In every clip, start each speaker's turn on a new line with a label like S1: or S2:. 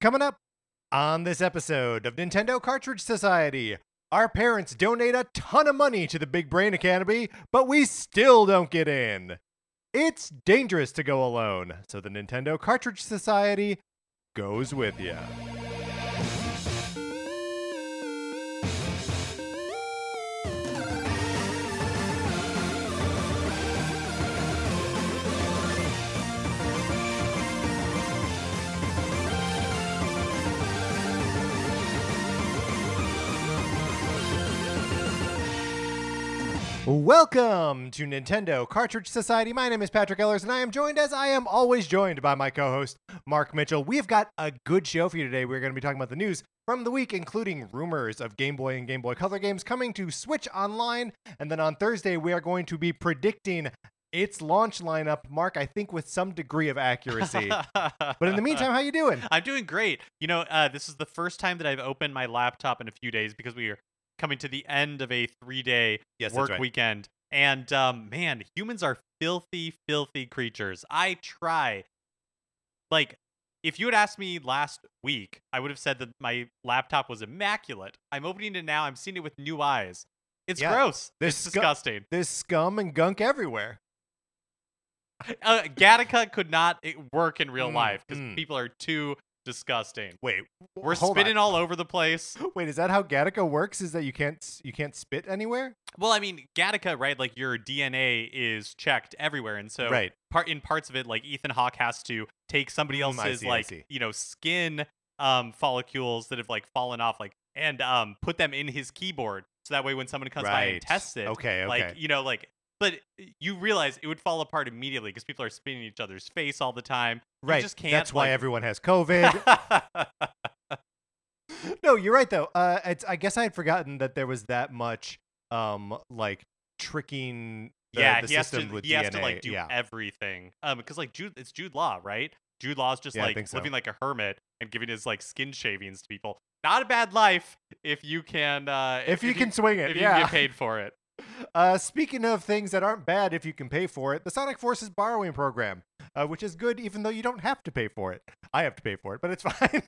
S1: Coming up on this episode of Nintendo Cartridge Society, our parents donate a ton of money to the Big Brain Academy, but we still don't get in. It's dangerous to go alone, so the Nintendo Cartridge Society goes with you. Welcome to Nintendo Cartridge Society. My name is Patrick Ellers, and I am joined, as I am always joined, by my co host, Mark Mitchell. We've got a good show for you today. We're going to be talking about the news from the week, including rumors of Game Boy and Game Boy Color games coming to Switch Online. And then on Thursday, we are going to be predicting its launch lineup, Mark, I think with some degree of accuracy. but in the meantime, how you doing?
S2: I'm doing great. You know, uh, this is the first time that I've opened my laptop in a few days because we are coming to the end of a three day
S1: Yes,
S2: work
S1: right.
S2: weekend. And um, man, humans are filthy, filthy creatures. I try. Like, if you had asked me last week, I would have said that my laptop was immaculate. I'm opening it now. I'm seeing it with new eyes. It's
S1: Yeah,
S2: gross.
S1: there's
S2: It's
S1: scu-
S2: disgusting.
S1: There's scum and gunk everywhere.
S2: Uh, Gattaca could not eh, work in real
S1: Mm,
S2: life because
S1: mm.
S2: people are too disgusting.
S1: Wait,
S2: We're spitting
S1: on.
S2: all over the place.
S1: Wait, is that how Gattaca works? Is that you can't you can't spit anywhere?
S2: Well, I mean, Gattaca, right? Like your DNA is checked everywhere, and so
S1: Right.
S2: part in parts of it, like Ethan Hawke has to take somebody
S1: Mm,
S2: else's
S1: see,
S2: like you know skin um follicles that have like fallen off, like and um put them in his keyboard, so that way when someone comes by and tests it,
S1: Okay,
S2: like you know, like. But you realize it would fall apart immediately because people are spitting in each other's face all the time. You
S1: Right.
S2: just can't.
S1: That's why
S2: like-
S1: everyone has COVID. no, you're right though. Uh, it's, I guess I had forgotten that there was that much um like tricking the,
S2: yeah,
S1: the
S2: he has to.
S1: system with
S2: He
S1: DNA.
S2: has to like do
S1: yeah.
S2: everything. Um, because like Jude, it's Jude Law, right? Jude Law's just
S1: Yeah,
S2: like
S1: so.
S2: living like a hermit and giving his like skin shavings to people. Not a bad life if you can. Uh,
S1: if you can swing it,
S2: if you
S1: yeah.
S2: can get paid for it.
S1: Uh, speaking of things that aren't bad if you can pay for it, the Sonic Forces borrowing program, uh, which is good even though you don't have to pay for it. I have to pay for it, but it's fine.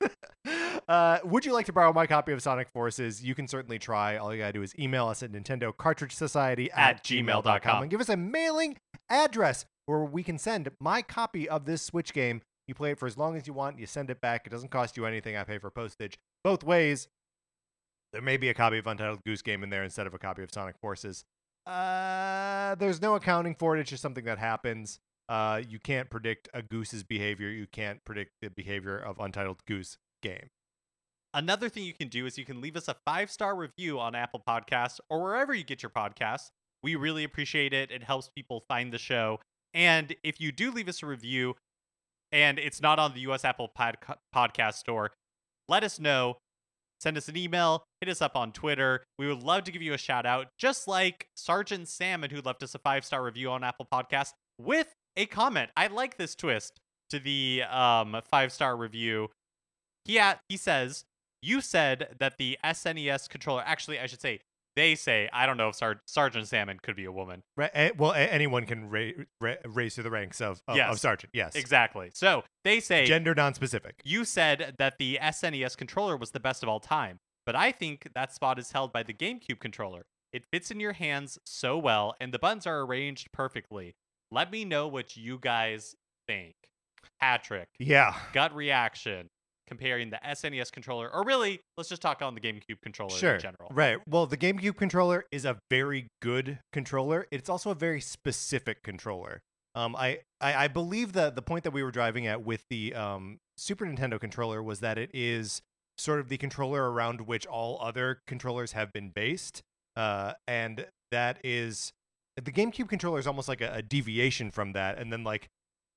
S1: uh, would you like to borrow my copy of Sonic Forces? You can certainly try. All you gotta do is email us at Nintendo Cartridge Society at, gmail.com. and give us a mailing address where we can send my copy of this Switch game. You play it for as long as you want. You send it back. It doesn't cost you anything. I pay for postage. Both ways. There may be a copy of Untitled Goose Game in there instead of a copy of Sonic Forces. Uh, there's no accounting for it. It's just something that happens. Uh, you can't predict a goose's behavior. You can't predict the behavior of Untitled Goose Game.
S2: Another thing you can do is you can leave us a five star review on Apple Podcasts or wherever you get your podcasts. We really appreciate it. It helps people find the show. And if you do leave us a review and it's not on the US Apple pod- Podcast Store, let us know. Send us an email, hit us up on Twitter. We would love to give you a shout out, just like Sergeant Salmon, who left us a five star review on Apple Podcasts with a comment. I like this twist to the um, five star review. He at, he says, "You said that the SNES controller. Actually, I should say they say. I don't know if Sar- Sergeant Salmon could be a woman.
S1: Right? eh, well, anyone can ra- ra- raise to the ranks of of, of sergeant. Yes,
S2: Exactly. So they say
S1: Gender non-specific.
S2: you said that the SNES controller was the best of all time, but I think that spot is held by the GameCube controller. It fits in your hands so well, and the buttons are arranged perfectly. Let me know what you guys think. Patrick,
S1: Yeah.
S2: gut reaction comparing the SNES controller, or really, let's just talk on the GameCube controller
S1: Sure.
S2: in general.
S1: Right. Well, the GameCube controller is a very good controller. It's also a very specific controller. Um, I, I, I believe that the point that we were driving at with the um, Super Nintendo controller was that it is sort of the controller around which all other controllers have been based. Uh, and that is the GameCube controller is almost like a, a deviation from that, and then like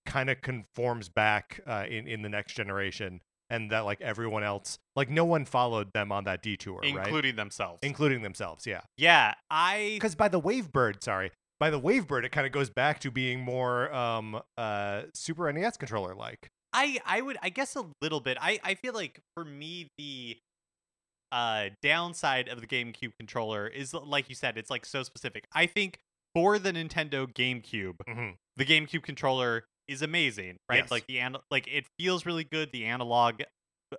S1: kind of conforms back uh, in in the next generation, and that like everyone else, like no one followed them on that detour, right?
S2: Including themselves.
S1: including themselves. Yeah,
S2: yeah, I
S1: because by the Wavebird, sorry, by the Wavebird, it kind of goes back to being more um uh Super NES controller like.
S2: I I would I guess a little bit. I I feel like for me the uh downside of the GameCube controller is like you said it's like so specific. I think for the Nintendo GameCube,
S1: Mm-hmm.
S2: the GameCube controller is amazing, right?
S1: Yes.
S2: Like the an- like it feels really good. The analog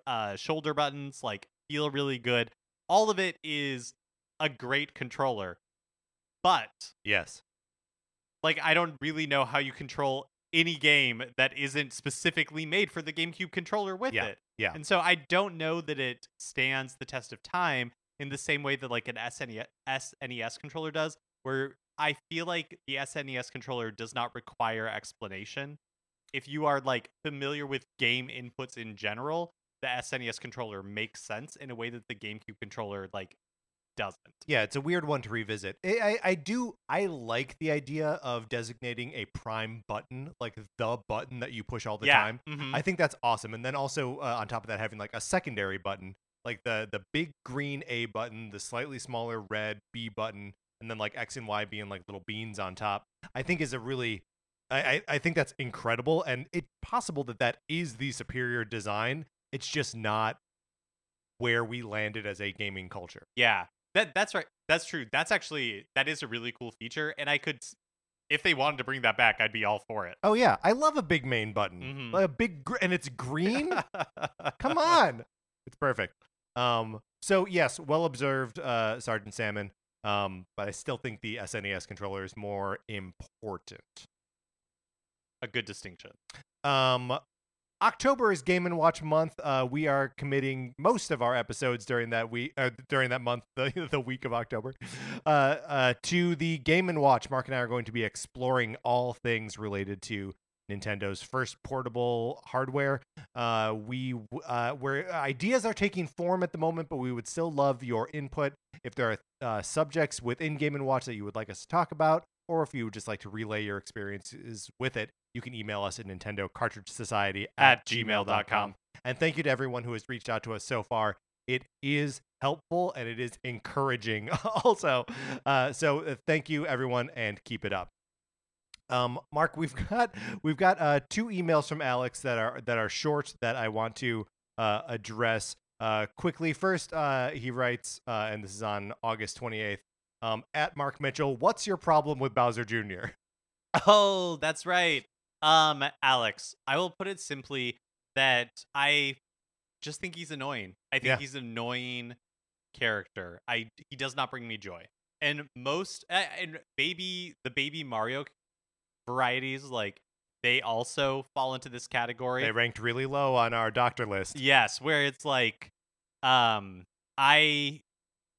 S2: uh, shoulder buttons like feel really good. All of it is a great controller, but
S1: Yes.
S2: like I don't really know how you control any game that isn't specifically made for the GameCube controller with
S1: Yeah,
S2: it.
S1: yeah.
S2: And so I don't know that it stands the test of time in the same way that like an SNES, SNES controller does, where I feel like the SNES controller does not require explanation. If you are like familiar with game inputs in general, the SNES controller makes sense in a way that the GameCube controller like doesn't.
S1: Yeah, it's a weird one to revisit. I, I, I do I like the idea of designating a prime button, like the button that you push all the
S2: yeah.
S1: time.
S2: mhm.
S1: I think that's awesome. And then also uh, on top of that, having like a secondary button, like the the big green A button, the slightly smaller red B button, and then like X and Y being like little beans on top. I think is a really I, I I think that's incredible, and it's possible that that is the superior design. It's just not where we landed as a gaming culture.
S2: Yeah, that that's right. That's true. That's actually that is a really cool feature, and I could, if they wanted to bring that back, I'd be all for it.
S1: Oh yeah, I love a big main button,
S2: Mhm.
S1: Like a big gr- and it's green. Come on, it's perfect. Um, so yes, well observed, uh, Sergeant Salmon. Um, but I still think the SNES controller is more important.
S2: a good distinction.
S1: Um, October is Game and Watch month. Uh, we are committing most of our episodes during that week, uh, during that month, the, the week of October, uh, uh, to the Game and Watch. Mark and I are going to be exploring all things related to Nintendo's first portable hardware. Uh, we uh, where ideas are taking form at the moment, but we would still love your input. If there are uh, subjects within Game and Watch that you would like us to talk about, or if you would just like to relay your experiences with it, you can email us at Nintendo Cartridge Society
S2: At gmail.com.
S1: And thank you to everyone who has reached out to us so far. It is helpful and it is encouraging also. Uh, so uh, thank you everyone and keep it up. Um, Mark, we've got we've got uh, two emails from Alex that are that are short that I want to uh, address uh, quickly. First, uh, he writes, uh, and this is on August 28th. Um, at Mark Mitchell, what's your problem with Bowser Jr.?
S2: Oh, that's right. Um, Alex, I will put it simply that I just think he's annoying. I think
S1: Yeah.
S2: he's an annoying character. I he does not bring me joy. And most uh, and baby the baby Mario varieties like they also fall into this category.
S1: They ranked really low on our doctor list.
S2: Yes, where it's like, um, I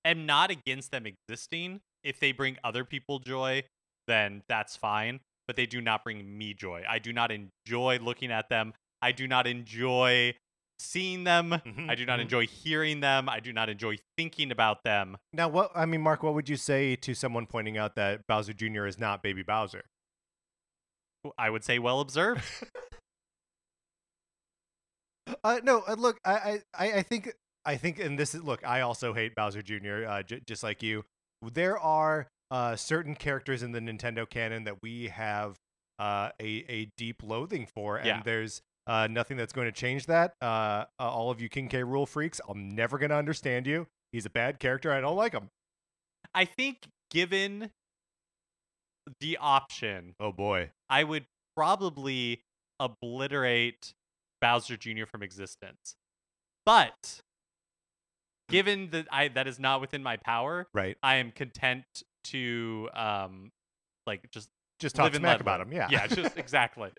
S2: am not against them existing. If they bring other people joy, then that's fine. But they do not bring me joy. I do not enjoy looking at them. I do not enjoy seeing them.
S1: Mhm,
S2: I do not
S1: mhm.
S2: enjoy hearing them. I do not enjoy thinking about them.
S1: Now, what I mean, Mark, what would you say to someone pointing out that Bowser Jr. is not Baby Bowser?
S2: I would say well observed.
S1: Uh, no, uh, look, I, I, I I think, I think, and this is look, I also hate Bowser Jr. Uh, j- just like you. There are uh, certain characters in the Nintendo canon that we have uh, a a deep loathing for, and
S2: Yeah.
S1: there's uh, nothing that's going to change that. Uh, uh, all of you King K. Rool freaks, I'm never going to understand you. He's a bad character. I don't like him.
S2: I think given the option,
S1: Oh boy.
S2: I would probably obliterate Bowser Jr. from existence. But given that I that is not within my power,
S1: Right.
S2: I am content to um like just
S1: Just talk smack about him. Yeah.
S2: Yeah, just exactly.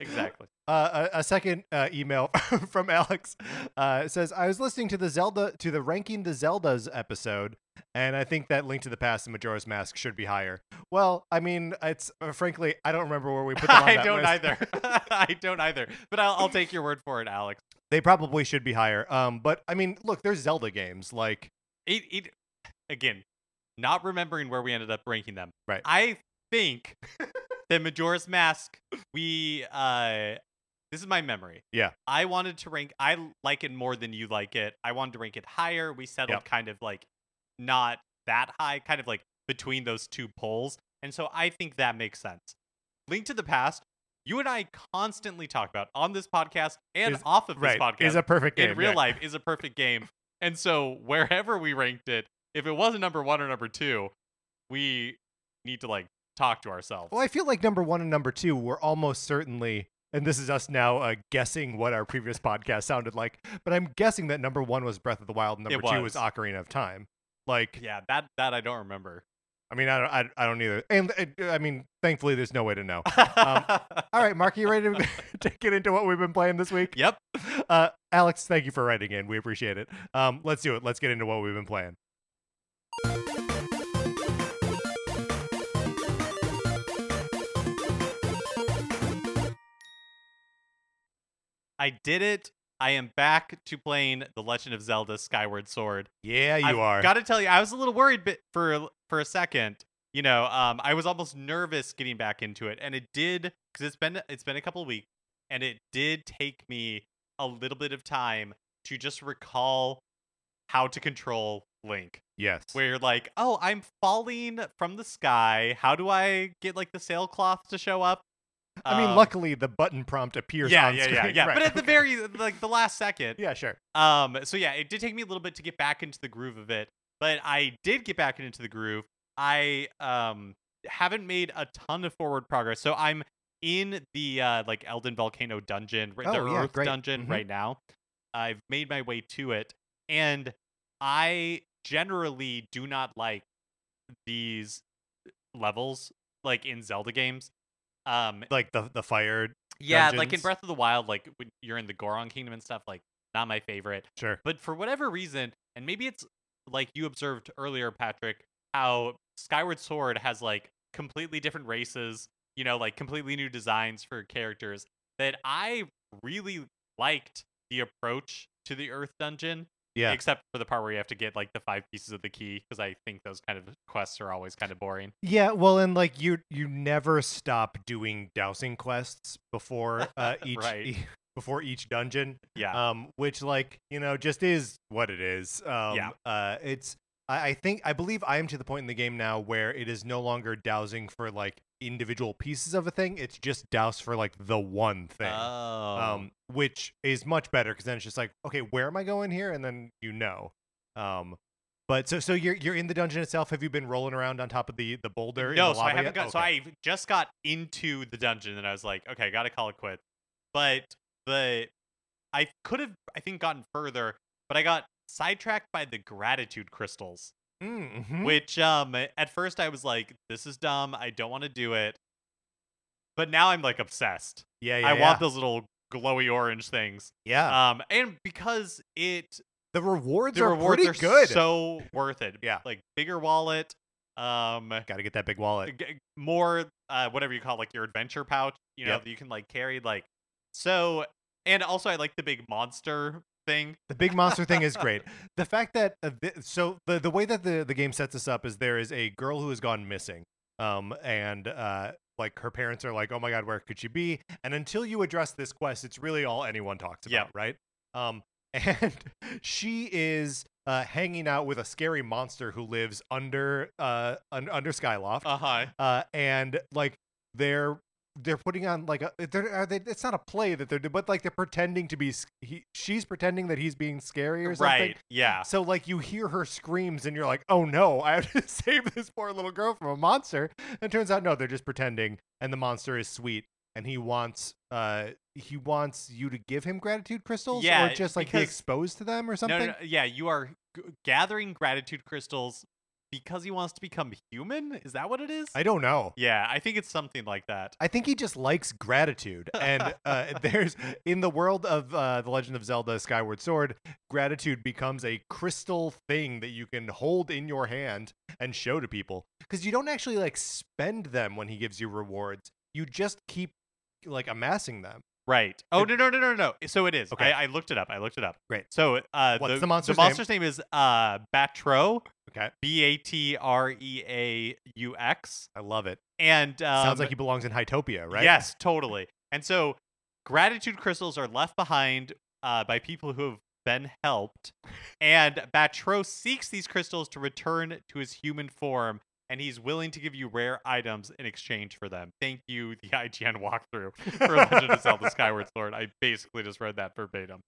S2: Exactly.
S1: Uh, a, a second uh, email from Alex uh, says, "I was listening to the Zelda to the ranking the Zeldas episode, and I think that Link to the Past and Majora's Mask should be higher." Well, I mean, it's uh, frankly, I don't remember where we put them
S2: I don't
S1: list.
S2: either. I don't either. But I'll, I'll take your word for it, Alex.
S1: They probably should be higher. Um, but I mean, look, there's Zelda games like
S2: It, it again, not remembering where we ended up ranking them.
S1: Right.
S2: I think that Majora's Mask, we uh this is my memory.
S1: Yeah.
S2: I wanted to rank I like it more than you like it. I wanted to rank it higher. We settled
S1: Yep.
S2: kind of like not that high, kind of like between those two poles. And so I think that makes sense. Link to the Past, you and I constantly talk about on this podcast and
S1: Is-
S2: off of this
S1: right
S2: podcast
S1: is a perfect game
S2: in real
S1: yeah.
S2: life is a perfect game. And so wherever we ranked it, if it wasn't number one or number two, we need to like talk to ourselves.
S1: Well, I feel like number one and number two were almost certainly and this is us now uh, guessing what our previous podcast sounded like. But I'm guessing that number one was Breath of the Wild, and number
S2: It
S1: two was
S2: was.
S1: Ocarina of Time. Like,
S2: Yeah, that that I don't remember.
S1: I mean, I don't, I, I don't either. And uh, I mean, thankfully, there's no way to know. Um, All right, Mark, are you ready to, to get into what we've been playing this week?
S2: Yep.
S1: Uh, Alex, thank you for writing in. We appreciate it. Um, let's do it. Let's get into what we've been playing.
S2: I did it. I am back to playing The Legend of Zelda Skyward Sword.
S1: Yeah, you
S2: I've
S1: are.
S2: Got to tell you, I was a little worried bit for for a second. You know, um, I was almost nervous getting back into it, and it did because it's been it's been a couple of weeks, and it did take me a little bit of time to just recall how to control Link.
S1: yes.
S2: Where you're like, oh, I'm falling from the sky. How do I get like the sailcloth to show up?
S1: I mean,
S2: Um,
S1: luckily, the button prompt appears
S2: yeah,
S1: on
S2: yeah,
S1: screen.
S2: yeah, yeah.
S1: Right,
S2: But at the very like the last second,
S1: Yeah, sure.
S2: um, so yeah, it did take me a little bit to get back into the groove of it, but I did get back into the groove. I um haven't made a ton of forward progress, so I'm in the uh like Eldin Volcano dungeon, right, the
S1: Oh, yeah,
S2: Earth
S1: great.
S2: dungeon
S1: Mhm.
S2: right now. I've made my way to it, and I generally do not like these levels like in Zelda games. Um,
S1: Like the the fire.
S2: yeah, like in. Breath of the Wild, like when you're in the Goron Kingdom and stuff, like not my favorite.
S1: Sure.
S2: But for whatever reason, and maybe it's like you observed earlier, Patrick, how Skyward Sword has like completely different races, you know, like completely new designs for characters that I really liked the approach to the Earth Dungeon.
S1: Yeah.
S2: Except for the part where you have to get like the five pieces of the key, because I think those kind of quests are always kind of boring.
S1: Yeah, well, and like you, you never stop doing dowsing quests before uh, each
S2: Right.
S1: e- before each dungeon.
S2: Yeah.
S1: Um, which like you know just is what it is. Um,
S2: Yeah.
S1: Uh, it's I, I think I believe I am to the point in the game now where it is no longer dowsing for like individual pieces of a thing. It's just dowse for like the one thing.
S2: oh.
S1: um, which is much better because then it's just like, okay, where am I going here? And then you know. Um, but so so you're you're in the dungeon itself. Have you been rolling around on top of the the boulder? in
S2: No,
S1: the
S2: so I haven't
S1: yet?
S2: got. So I just got into the dungeon, and I was like, okay, I gotta call it quits. But the I could have, I think, gotten further, but I got sidetracked by the gratitude crystals.
S1: Mm, mhm.
S2: Which, um, at first I was like, this is dumb. I don't want to do it. But now I'm like obsessed.
S1: yeah, yeah,
S2: I
S1: yeah.
S2: want those little glowy orange things.
S1: Yeah,
S2: Um, and because it
S1: the rewards
S2: the
S1: are
S2: rewards
S1: pretty
S2: are
S1: good.
S2: so worth it.
S1: Yeah.
S2: like bigger wallet. Um,
S1: Got to get that big wallet.
S2: g- more uh whatever you call it, like your adventure pouch you know
S1: Yep.
S2: that you can like carry like so and also i like the big monster thing
S1: The big monster thing is great. The fact that uh, th- so the the way that the the game sets us up is there is a girl who has gone missing, um, and uh, like her parents are like, oh my god, where could she be? And until you address this quest, it's really all anyone talks about,
S2: Yep.
S1: right? Um, and she is uh hanging out with a scary monster who lives under uh un- under Skyloft,
S2: uh-huh
S1: uh, and like they're they're putting on like a they're are they it's not a play that they're but like they're pretending to be he, she's pretending that he's being scary or something.
S2: Right yeah.
S1: So like you hear her screams and you're like oh no i have to save this poor little girl from a monster. And it turns out no they're just pretending and the monster is sweet and he wants uh he wants you to give him gratitude crystals
S2: Yeah,
S1: or just like be exposed to them or something
S2: no, no, yeah you are g- gathering gratitude crystals because he wants to become human is that what it is
S1: i don't know
S2: yeah i think it's something like that
S1: I think he just likes gratitude. And uh, there's in the world of uh, the Legend of Zelda: Skyward Sword, gratitude becomes a crystal thing that you can hold in your hand and show to people. Because you don't actually like spend them when he gives you rewards. You just keep like amassing them.
S2: Right. Oh no no no no no. So it is.
S1: Okay.
S2: I, I looked it up. I looked it up.
S1: Great.
S2: So uh,
S1: What's
S2: the,
S1: the monster's name?
S2: The monster's name? is uh Batreaux.
S1: Okay,
S2: B A T R E A U X.
S1: I love it.
S2: And um,
S1: Sounds like he belongs in Hytopia, right?
S2: Yes, totally. And so gratitude crystals are left behind uh, by people who have been helped, and Batreaux seeks these crystals to return to his human form. And he's willing to give you rare items in exchange for them. Thank you, the IGN walkthrough for Legend of Zelda Skyward Sword. I basically just read that verbatim.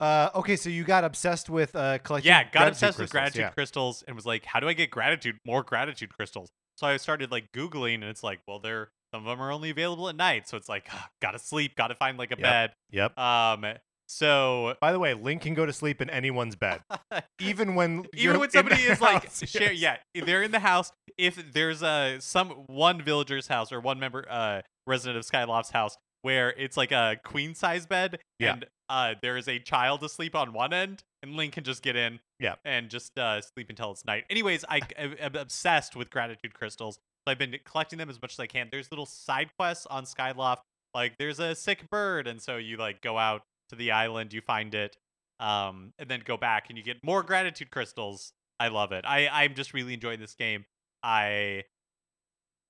S1: Uh, okay, so you got obsessed with uh, collecting.
S2: yeah, got
S1: gratitude
S2: obsessed with gratitude
S1: yeah.
S2: crystals and was like, how do I get gratitude, more gratitude crystals? So I started like Googling and it's like, well, they're some of them are only available at night, so it's like gotta sleep, gotta find like a
S1: Yep.
S2: bed.
S1: Yep.
S2: Um, so
S1: By the way, Link can go to sleep in anyone's bed, even when
S2: even when somebody is like
S1: house,
S2: share, yeah, they're in the house. If there's a some one villager's house or one member uh resident of Skyloft's house where it's like a queen size bed
S1: Yeah.
S2: and uh there is a child asleep on one end and Link can just get in
S1: Yeah.
S2: and just uh sleep until it's night. Anyways, I am obsessed with gratitude crystals. So I've been collecting them as much as I can. There's little side quests on Skyloft. Like there's a sick bird and so you like go out to the island, you find it, um, and then go back and you get more gratitude crystals. I love it. I I'm just really enjoying this game. I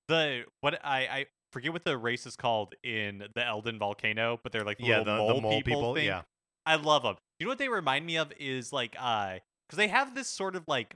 S2: the what I I forget what the race is called in the Eldin volcano, but they're like the
S1: yeah, the,
S2: mole,
S1: the mole
S2: people.
S1: people.
S2: thing.
S1: Yeah,
S2: I love them. You know what they remind me of is like uh because they have this sort of like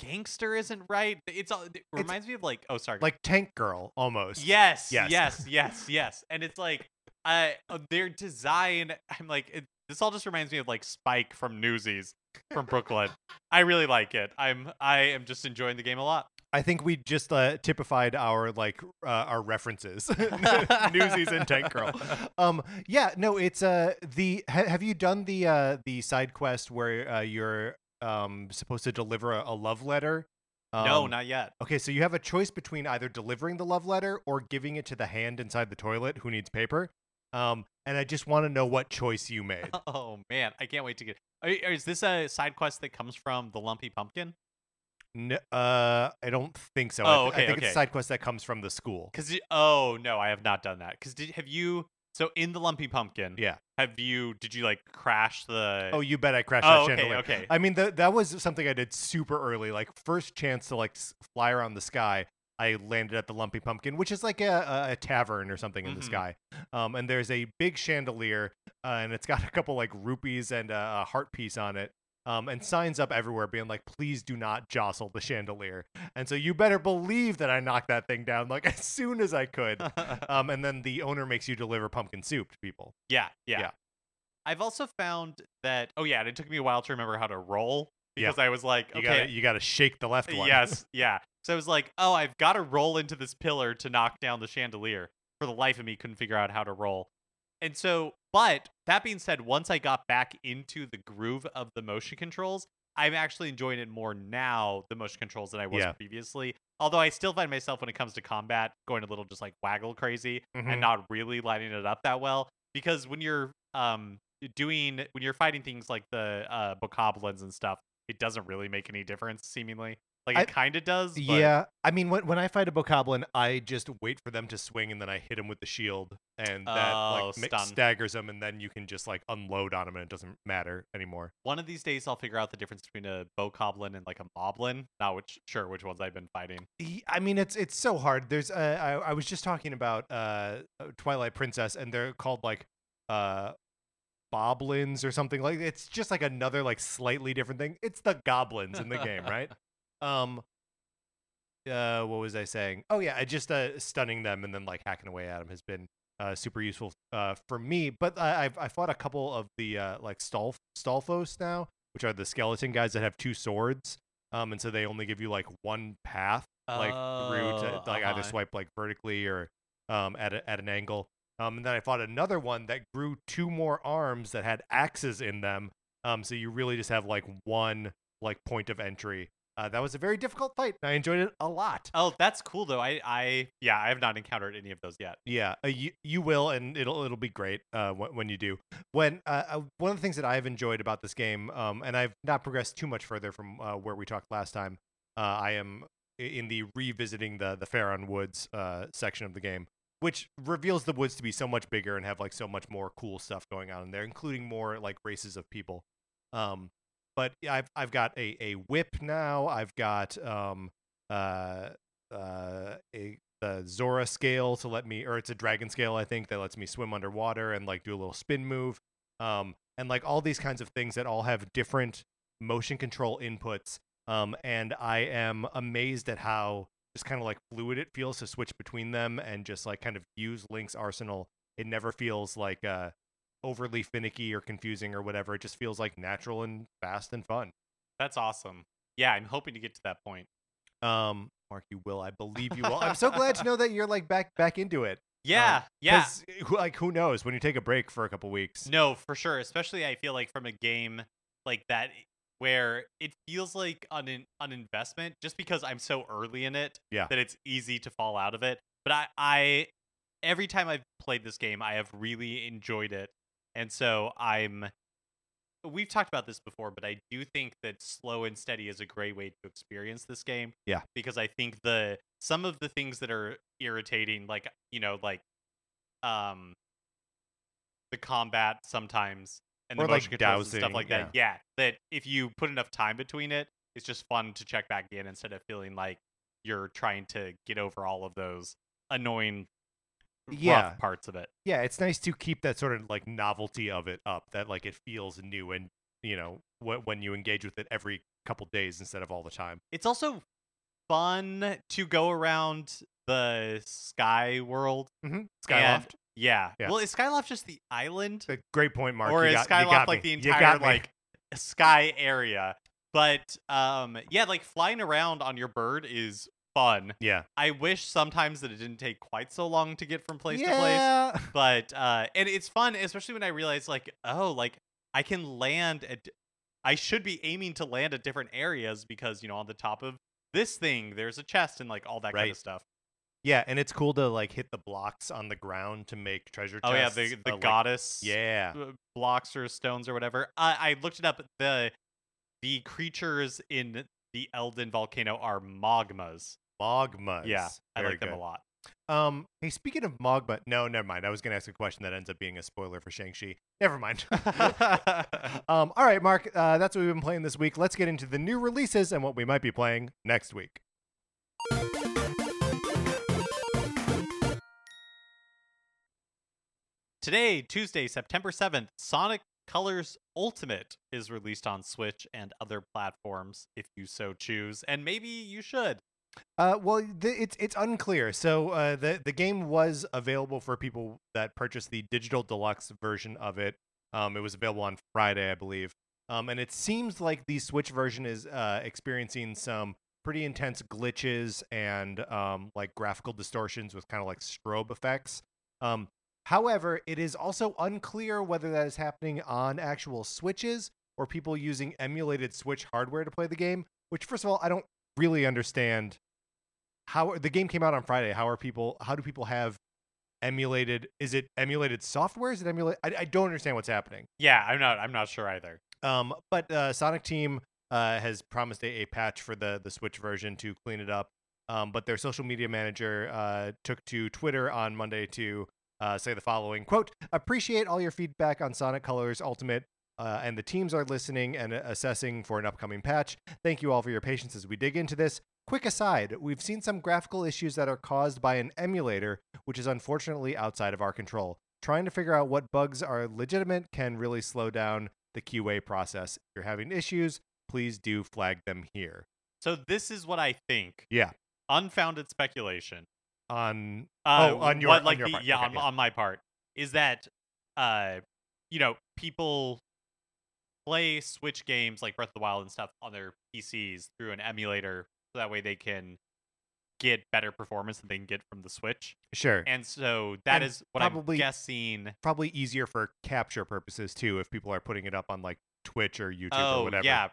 S2: gangster isn't right. It's all it reminds me of like oh sorry
S1: like Tank Girl almost.
S2: Yes,
S1: Yes.
S2: yes, yes, yes, And it's like, uh, uh, their design. I'm like, it, this all just reminds me of like Spike from Newsies from Brooklyn. I really like it. I'm, I am just enjoying the game a lot.
S1: I think we just uh, typified our like uh, our references, Newsies and Tank Girl. Um, yeah, no, it's uh the ha- have you done the uh the side quest where uh, you're um supposed to deliver a, a love letter?
S2: no,
S1: Um,
S2: not yet.
S1: Okay, so you have a choice between either delivering the love letter or giving it to the hand inside the toilet who needs paper. Um, and I just want to know what choice you made.
S2: Oh man, I can't wait to get. Is this a side quest that comes from the Lumpy Pumpkin?
S1: N- uh, I don't think so.
S2: Oh,
S1: I, th- I
S2: okay,
S1: think it's a side quest that comes from the school.
S2: Because oh no, I have not done that. Because did have you? So in the Lumpy Pumpkin,
S1: Yeah.
S2: have you? Did you like crash the?
S1: Oh, you bet I crashed
S2: Oh,
S1: that
S2: okay,
S1: chandelier.
S2: okay.
S1: I mean, th- that was something I did super early. Like first chance to like fly around the sky, I landed at the Lumpy Pumpkin, which is like a, a, a tavern or something in the
S2: Mhm.
S1: sky. Um, and there's a big chandelier, uh, and it's got a couple like rupees and a, a heart piece on it. Um, and signs up everywhere being like, please do not jostle the chandelier. And so you better believe that I knocked that thing down like as soon as I could. um, and then the owner makes you deliver pumpkin soup to people.
S2: Yeah, yeah.
S1: Yeah.
S2: I've also found that oh yeah, and it took me a while to remember how to roll
S1: Yeah.
S2: because I was like,
S1: You
S2: okay,
S1: gotta you gotta shake the left one.
S2: yes, yeah. So I was like, oh, I've got to roll into this pillar to knock down the chandelier. For the life of me, couldn't figure out how to roll. And so, but that being said, once I got back into the groove of the motion controls, I'm actually enjoying it more now, the motion controls, than I was
S1: Yeah.
S2: previously. Although I still find myself when it comes to combat going a little just like waggle crazy
S1: Mhm.
S2: and not really lining it up that well. Because when you're um doing when you're fighting things like the uh bokoblins and stuff, it doesn't really make any difference seemingly. Like
S1: I-
S2: it kind of does. But
S1: Yeah, I mean, when when I fight a bokoblin, I just wait for them to swing, and then I hit them with the shield, and that
S2: Oh,
S1: like ma- staggers them, and then you can just like unload on them, and it doesn't matter anymore.
S2: One of these days, I'll figure out the difference between a bokoblin and like a moblin. Not which sure which ones I've been fighting.
S1: I mean, it's it's so hard. There's uh, I I was just talking about uh Twilight Princess, and they're called like uh boblins or something like. It's just like another like slightly different thing. It's the goblins in the game, right? Um. Uh, what was I saying? Oh yeah, I just uh stunning them and then like hacking away at them has been uh super useful uh for me. But I I've I fought a couple of the uh like Stolf Stalfos now, which are the skeleton guys that have two swords. Um, and so they only give you like one path like through to
S2: Oh,
S1: like either
S2: uh-huh.
S1: swipe like vertically or um at a, at an angle. Um, and then I fought another one that grew two more arms that had axes in them. Um, so you really just have like one like point of entry. Uh, that was a very difficult fight. I enjoyed it a lot.
S2: Oh, that's cool though. I I yeah, I have not encountered any of those yet.
S1: Yeah, uh, you you will, and it'll it'll be great uh, when, when you do. When uh, uh, one of the things that I've enjoyed about this game, um, and I've not progressed too much further from uh, where we talked last time. Uh, I am in the revisiting the the Faron Woods uh, section of the game, which reveals the woods to be so much bigger and have like so much more cool stuff going on in there, including more like races of people. Um, but I've I've got a, a whip now. I've got um uh uh a the Zora scale to let me, or it's a dragon scale, I think, that lets me swim underwater and like do a little spin move. Um, and like all these kinds of things that all have different motion control inputs. Um, and I am amazed at how just kind of like fluid it feels to switch between them and just like kind of use Link's arsenal. It never feels like uh overly finicky or confusing or whatever. It just feels like natural and fast and fun.
S2: That's awesome. Yeah, I'm hoping to get to that point.
S1: Um, Mark, you will. I believe you will. I'm so glad to know that you're like back back into it.
S2: Yeah,
S1: Um,
S2: yeah.
S1: who- Like, who knows when you take a break for a couple weeks?
S2: No, for sure. Especially I feel like from a game like that where it feels like an an investment just because I'm so early in it
S1: Yeah.
S2: that it's easy to fall out of it. But I I every time I've played this game, I have really enjoyed it. And so I'm we've talked about this before, but I do think that slow and steady is a great way to experience this game.
S1: Yeah.
S2: Because I think the some of the things that are irritating, like you know, like um the combat sometimes and the
S1: Or, like,
S2: motion controls and stuff like that. Yeah. That if you put enough time between it, it's just fun to check back in instead of feeling like you're trying to get over all of those annoying
S1: Yeah.
S2: parts of it.
S1: Yeah, it's nice to keep that sort of like novelty of it up. That like it feels new and you know wh- when you engage with it every couple days instead of all the time.
S2: It's also fun to go around the sky world.
S1: Mm-hmm. Skyloft.
S2: Yeah.
S1: Yeah.
S2: Well, is Skyloft just the island?
S1: A great point, Mark.
S2: or
S1: you
S2: is
S1: got,
S2: Skyloft like
S1: me.
S2: the entire like sky area? But um yeah, like flying around on your bird is fun.
S1: yeah,
S2: I wish sometimes that it didn't take quite so long to get from place to place. But uh and it's fun, especially when I realize like, oh, like I can land at I should be aiming to land at different areas because, you know, on the top of this thing there's a chest and like all that kind of stuff.
S1: Yeah, and it's cool to like hit the blocks on the ground to make treasure
S2: Oh yeah, the the
S1: uh, like-
S2: goddess
S1: yeah,
S2: uh, blocks or stones or whatever. I, I looked it up. The the creatures in the Eldin volcano are Mogmas.
S1: Magmas.
S2: Yeah, I
S1: Very
S2: like them a lot.
S1: Um, hey, speaking of Mogma, no, never mind. I was gonna ask a question that ends up being a spoiler for Shang Chi. Never mind. um, all right, Mark. Uh, that's what we've been playing this week. Let's get into the new releases and what we might be playing next week.
S2: Today, Tuesday, September 7th, Sonic Colors Ultimate is released on Switch and other platforms if you so choose, and maybe you should.
S1: Uh, well, the, it's it's unclear. So uh, the the game was available for people that purchased the digital deluxe version of it. Um, it was available on Friday, I believe. Um, and it seems like the Switch version is uh, experiencing some pretty intense glitches and um, like graphical distortions with kind of like strobe effects. Um, however, it is also unclear whether that is happening on actual Switches or people using emulated Switch hardware to play the game. Which, first of all, I don't really understand how the game came out on Friday. How are people? How do people have emulated? Is it emulated software? Is it emulate? I, I don't understand what's happening.
S2: Yeah, I'm not. I'm not sure either.
S1: Um, but uh, Sonic Team uh, has promised a, a patch for the the Switch version to clean it up. Um, but their social media manager uh, took to Twitter on Monday to uh, say the following quote: "Appreciate all your feedback on Sonic Colors Ultimate." Uh, and the teams are listening and assessing for an upcoming patch. Thank you all for your patience as we dig into this. Quick aside, we've seen some graphical issues that are caused by an emulator, which is unfortunately outside of our control. Trying to figure out what bugs are legitimate can really slow down the QA process. If you're having issues, please do flag them here.
S2: So this is what I think.
S1: Yeah.
S2: Unfounded speculation.
S1: On
S2: Uh,
S1: Oh, on your-
S2: what,
S1: on
S2: like
S1: your
S2: the,
S1: part.
S2: yeah,
S1: Okay,
S2: on,
S1: yeah.
S2: on my part is that uh you know people play switch games like breath of the wild and stuff on their pcs through an emulator so that way they can get better performance than they can get from the switch
S1: sure,
S2: and so that
S1: And
S2: is what
S1: probably-
S2: i'm guessing
S1: probably easier for capture purposes too if people are putting it up on like Twitch or YouTube or
S2: oh
S1: whatever.
S2: yeah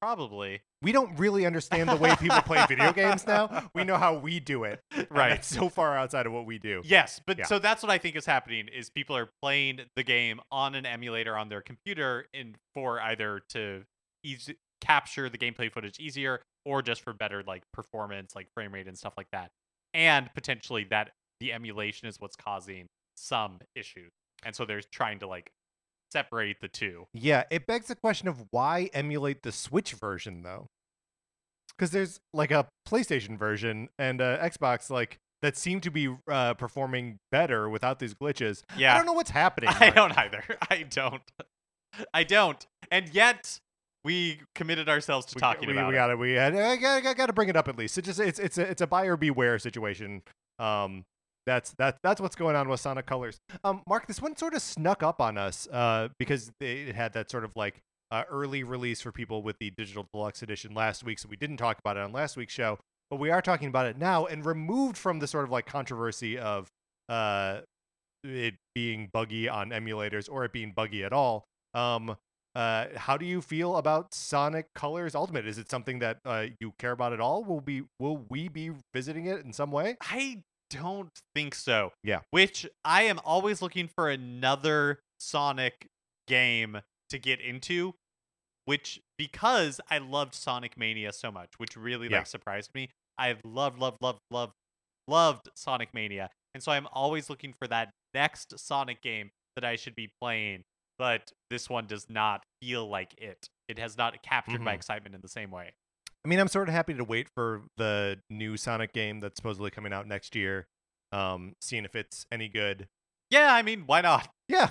S2: probably
S1: we don't really understand the way people play video games now. We know how we do it.
S2: Right.
S1: so far outside of what we do.
S2: Yes, but
S1: Yeah.
S2: so that's what I think is happening is people are playing the game on an emulator on their computer and for either to easy, capture the gameplay footage easier or just for better like performance, like frame rate and stuff like that. And potentially that the emulation is what's causing some issues. And so they're trying to like separate the two.
S1: Yeah, it begs the question of why emulate the Switch version though? Because there's like a PlayStation version and a Xbox like that seem to be uh, performing better without these glitches.
S2: Yeah.
S1: I don't know what's happening.
S2: I don't either. I don't. I don't. And yet we committed ourselves to
S1: We,
S2: talking
S1: we,
S2: about
S1: we
S2: it.
S1: gotta we had I gotta, gotta bring it up at least. It just it's it's a, it's a buyer beware situation. Um, that's that that's what's going on with Sonic Colors. Um, Mark, this one sort of snuck up on us uh because they- it had that sort of like uh, early release for people with the digital deluxe edition last week, so we didn't talk about it on last week's show. but we are talking about it now and removed from the sort of like controversy of uh it being buggy on emulators or it being buggy at all. Um uh how do you feel about Sonic Colors Ultimate? Is it something that uh you care about at all? Will be will we be visiting it in some way?
S2: I don't think so.
S1: Yeah.
S2: Which I am always looking for another Sonic game to get into, which because I loved Sonic Mania so much, which really
S1: Yeah.
S2: like surprised me. I've loved, loved, loved, loved, loved Sonic Mania. And so I'm always looking for that next Sonic game that I should be playing. But this one does not feel like it. It has not captured my
S1: Mhm.
S2: excitement in the same way.
S1: I mean, I'm sort of happy to wait for the new Sonic game that's supposedly coming out next year. Um, seeing if it's any good.
S2: Yeah, I mean, why not?
S1: Yeah.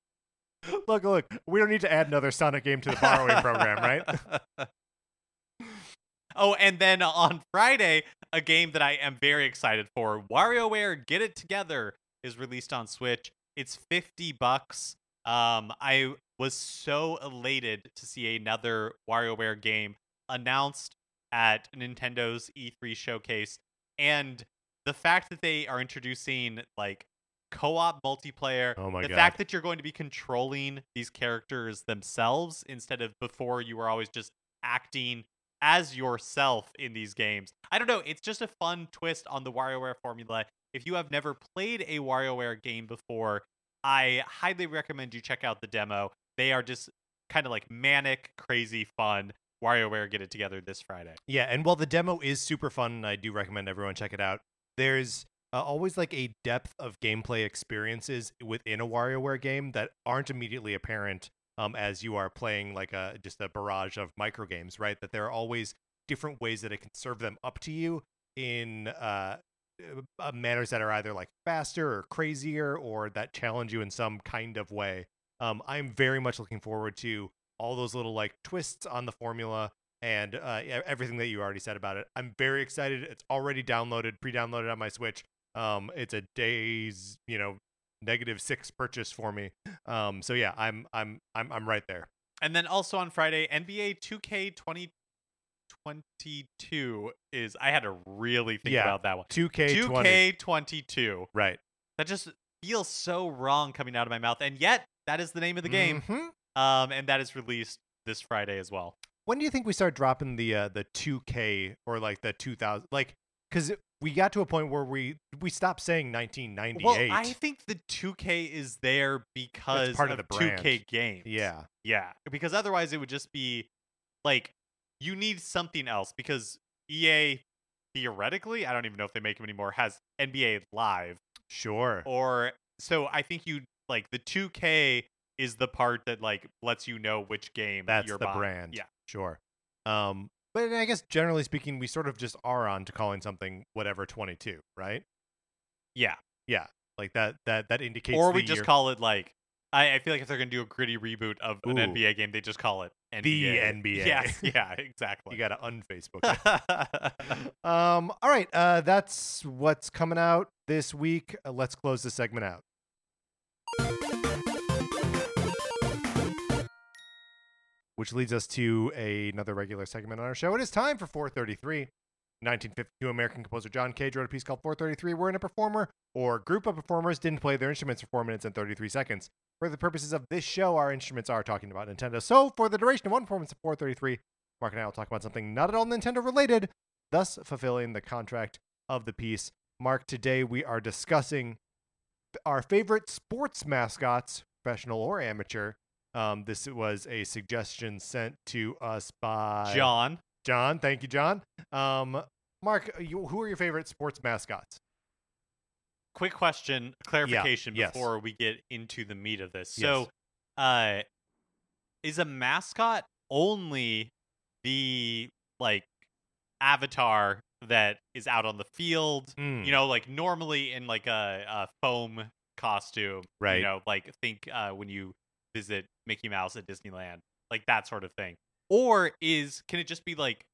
S1: look, look. We don't need to add another Sonic game to the borrowing program, right?
S2: oh, and then on Friday, a game that I am very excited for, WarioWare Get It Together, is released on Switch. It's 50 bucks. Um, I was so elated to see another WarioWare game announced at Nintendo's E3 showcase. And the fact that they are introducing like co-op multiplayer,
S1: Oh my
S2: the
S1: God.
S2: fact that you're going to be controlling these characters themselves instead of before you were always just acting as yourself in these games. I don't know, it's just a fun twist on the WarioWare formula. If you have never played a WarioWare game before, I highly recommend you check out the demo. They are just kind of like manic, crazy fun. WarioWare get it together this Friday.
S1: Yeah, and while the demo is super fun, and I do recommend everyone check it out. There's uh, always like a depth of gameplay experiences within a WarioWare game that aren't immediately apparent um, as you are playing like a just a barrage of micro games, right? That there are always different ways that it can serve them up to you in uh, uh, manners that are either like faster or crazier or that challenge you in some kind of way. Um, I'm very much looking forward to all those little like twists on the formula and uh, everything that you already said about it. I'm very excited. It's already downloaded, pre-downloaded on my Switch. Um, it's a day's, you know, negative six purchase for me. Um, so yeah, I'm I'm I'm I'm right there.
S2: And then also on Friday, NBA 2K 2022 is I had to really think
S1: Yeah.
S2: about that one.
S1: 2K20.
S2: 2K22.
S1: Right.
S2: That just feels so wrong coming out of my mouth. And yet, that is the name of the game.
S1: Mhm.
S2: Um, and that is released this Friday as well.
S1: When do you think we start dropping the uh, the 2K or like the 2000 like cuz we got to a point where we we stopped saying 1998.
S2: Well, I think the 2K is there because
S1: part of
S2: of,
S1: the brand.
S2: 2K games.
S1: yeah.
S2: Yeah. Because otherwise it would just be like you need something else because EA theoretically, I don't even know if they make them anymore, has NBA Live.
S1: Sure.
S2: Or so I think you like the 2K is the part that like lets you know which game
S1: That's
S2: you're
S1: the
S2: buying.
S1: brand.
S2: Yeah.
S1: Sure. Um, but I guess generally speaking, we sort of just are on to calling something whatever 22, right?
S2: Yeah.
S1: Yeah. Like that that that indicates
S2: or we just
S1: year-
S2: call it like I, I feel like if they're gonna do a gritty reboot of an
S1: Ooh.
S2: NBA game, they just call it NBA.
S1: The NBA.
S2: Yes, yeah, exactly.
S1: you got to unfacebook it. um all right, uh that's what's coming out this week. Uh, let's close the segment out. Which leads us to a- another regular segment on our show. It is time for 433. 1952 American composer John Cage wrote a piece called 433, wherein a performer or group of performers didn't play their instruments for 4 minutes and 33 seconds. For the purposes of this show, our instruments are talking about Nintendo. So, for the duration of one performance of 433, Mark and I will talk about something not at all Nintendo related, thus fulfilling the contract of the piece. Mark, today we are discussing our favorite sports mascots, professional or amateur. Um, this was a suggestion sent to us by
S2: John.
S1: John. Thank you, John. Um, Mark, you, who are your favorite sports mascots?
S2: Quick question, clarification
S1: yes.
S2: before we get into the meat of this.
S1: Yes.
S2: So, uh, is a mascot only the like avatar that is out on the field?
S1: Mm,
S2: You know, like normally in like a, a foam costume,
S1: Right.
S2: You know, like think uh, when you visit Mickey Mouse at Disneyland, like that sort of thing. Or is can it just be like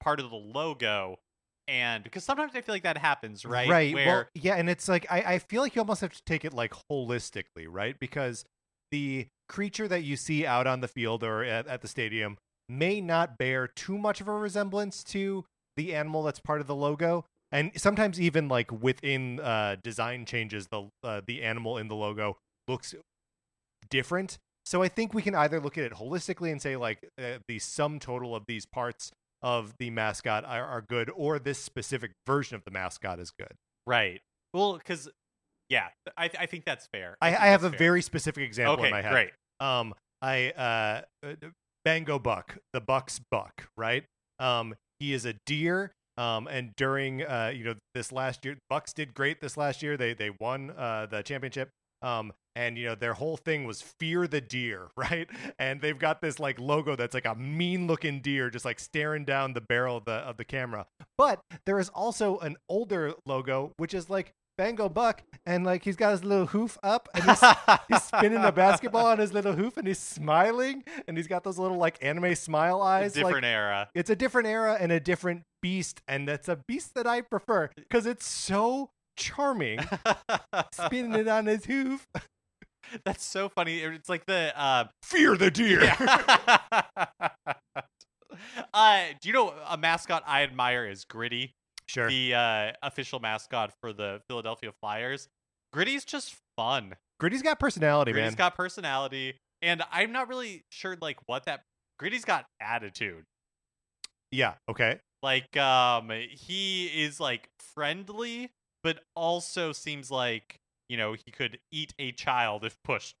S2: part of the logo? And because sometimes I feel like that happens, right?
S1: Right.
S2: Where
S1: Well, yeah, and it's like I, I feel like you almost have to take it like holistically, right? Because the creature that you see out on the field or at, at the stadium may not bear too much of a resemblance to the animal that's part of the logo, and sometimes even like within uh, design changes, the uh, the animal in the logo looks different. So I think we can either look at it holistically and say like uh, the sum total of these parts of the mascot are, are good, or this specific version of the mascot is good.
S2: Right. Well, because yeah, I I think that's fair.
S1: I,
S2: think
S1: I have a
S2: fair.
S1: very specific example
S2: okay.
S1: in my head.
S2: Great.
S1: Um, I uh, uh, Bango Buck, the Buck's Buck, right? Um, he is a deer. Um, and during uh, you know, this last year, Bucks did great this last year. They they won uh the championship. Um, and you know their whole thing was fear the deer, right? And they've got this like logo that's like a mean looking deer just like staring down the barrel of the of the camera. But there is also an older logo which is like Bango Buck, and like he's got his little hoof up, and he's, he's spinning the basketball on his little hoof, and he's smiling, and he's got those little like anime smile eyes.
S2: It's a different
S1: like,
S2: era.
S1: it's a different era and a different beast, and that's a beast that I prefer because it's so charming, spinning it on his hoof.
S2: That's so funny. It's like the uh,
S1: Fear the deer.
S2: yeah. uh, do you know a mascot I admire is Gritty,
S1: sure.
S2: the uh, official mascot for the Philadelphia Flyers. Gritty's just fun.
S1: Gritty's got personality,
S2: Gritty's
S1: man.
S2: Gritty's got personality, and I'm not really sure like what that. Gritty's got attitude.
S1: yeah. Okay.
S2: Like um, he is like friendly, but also seems like you know he could eat a child if pushed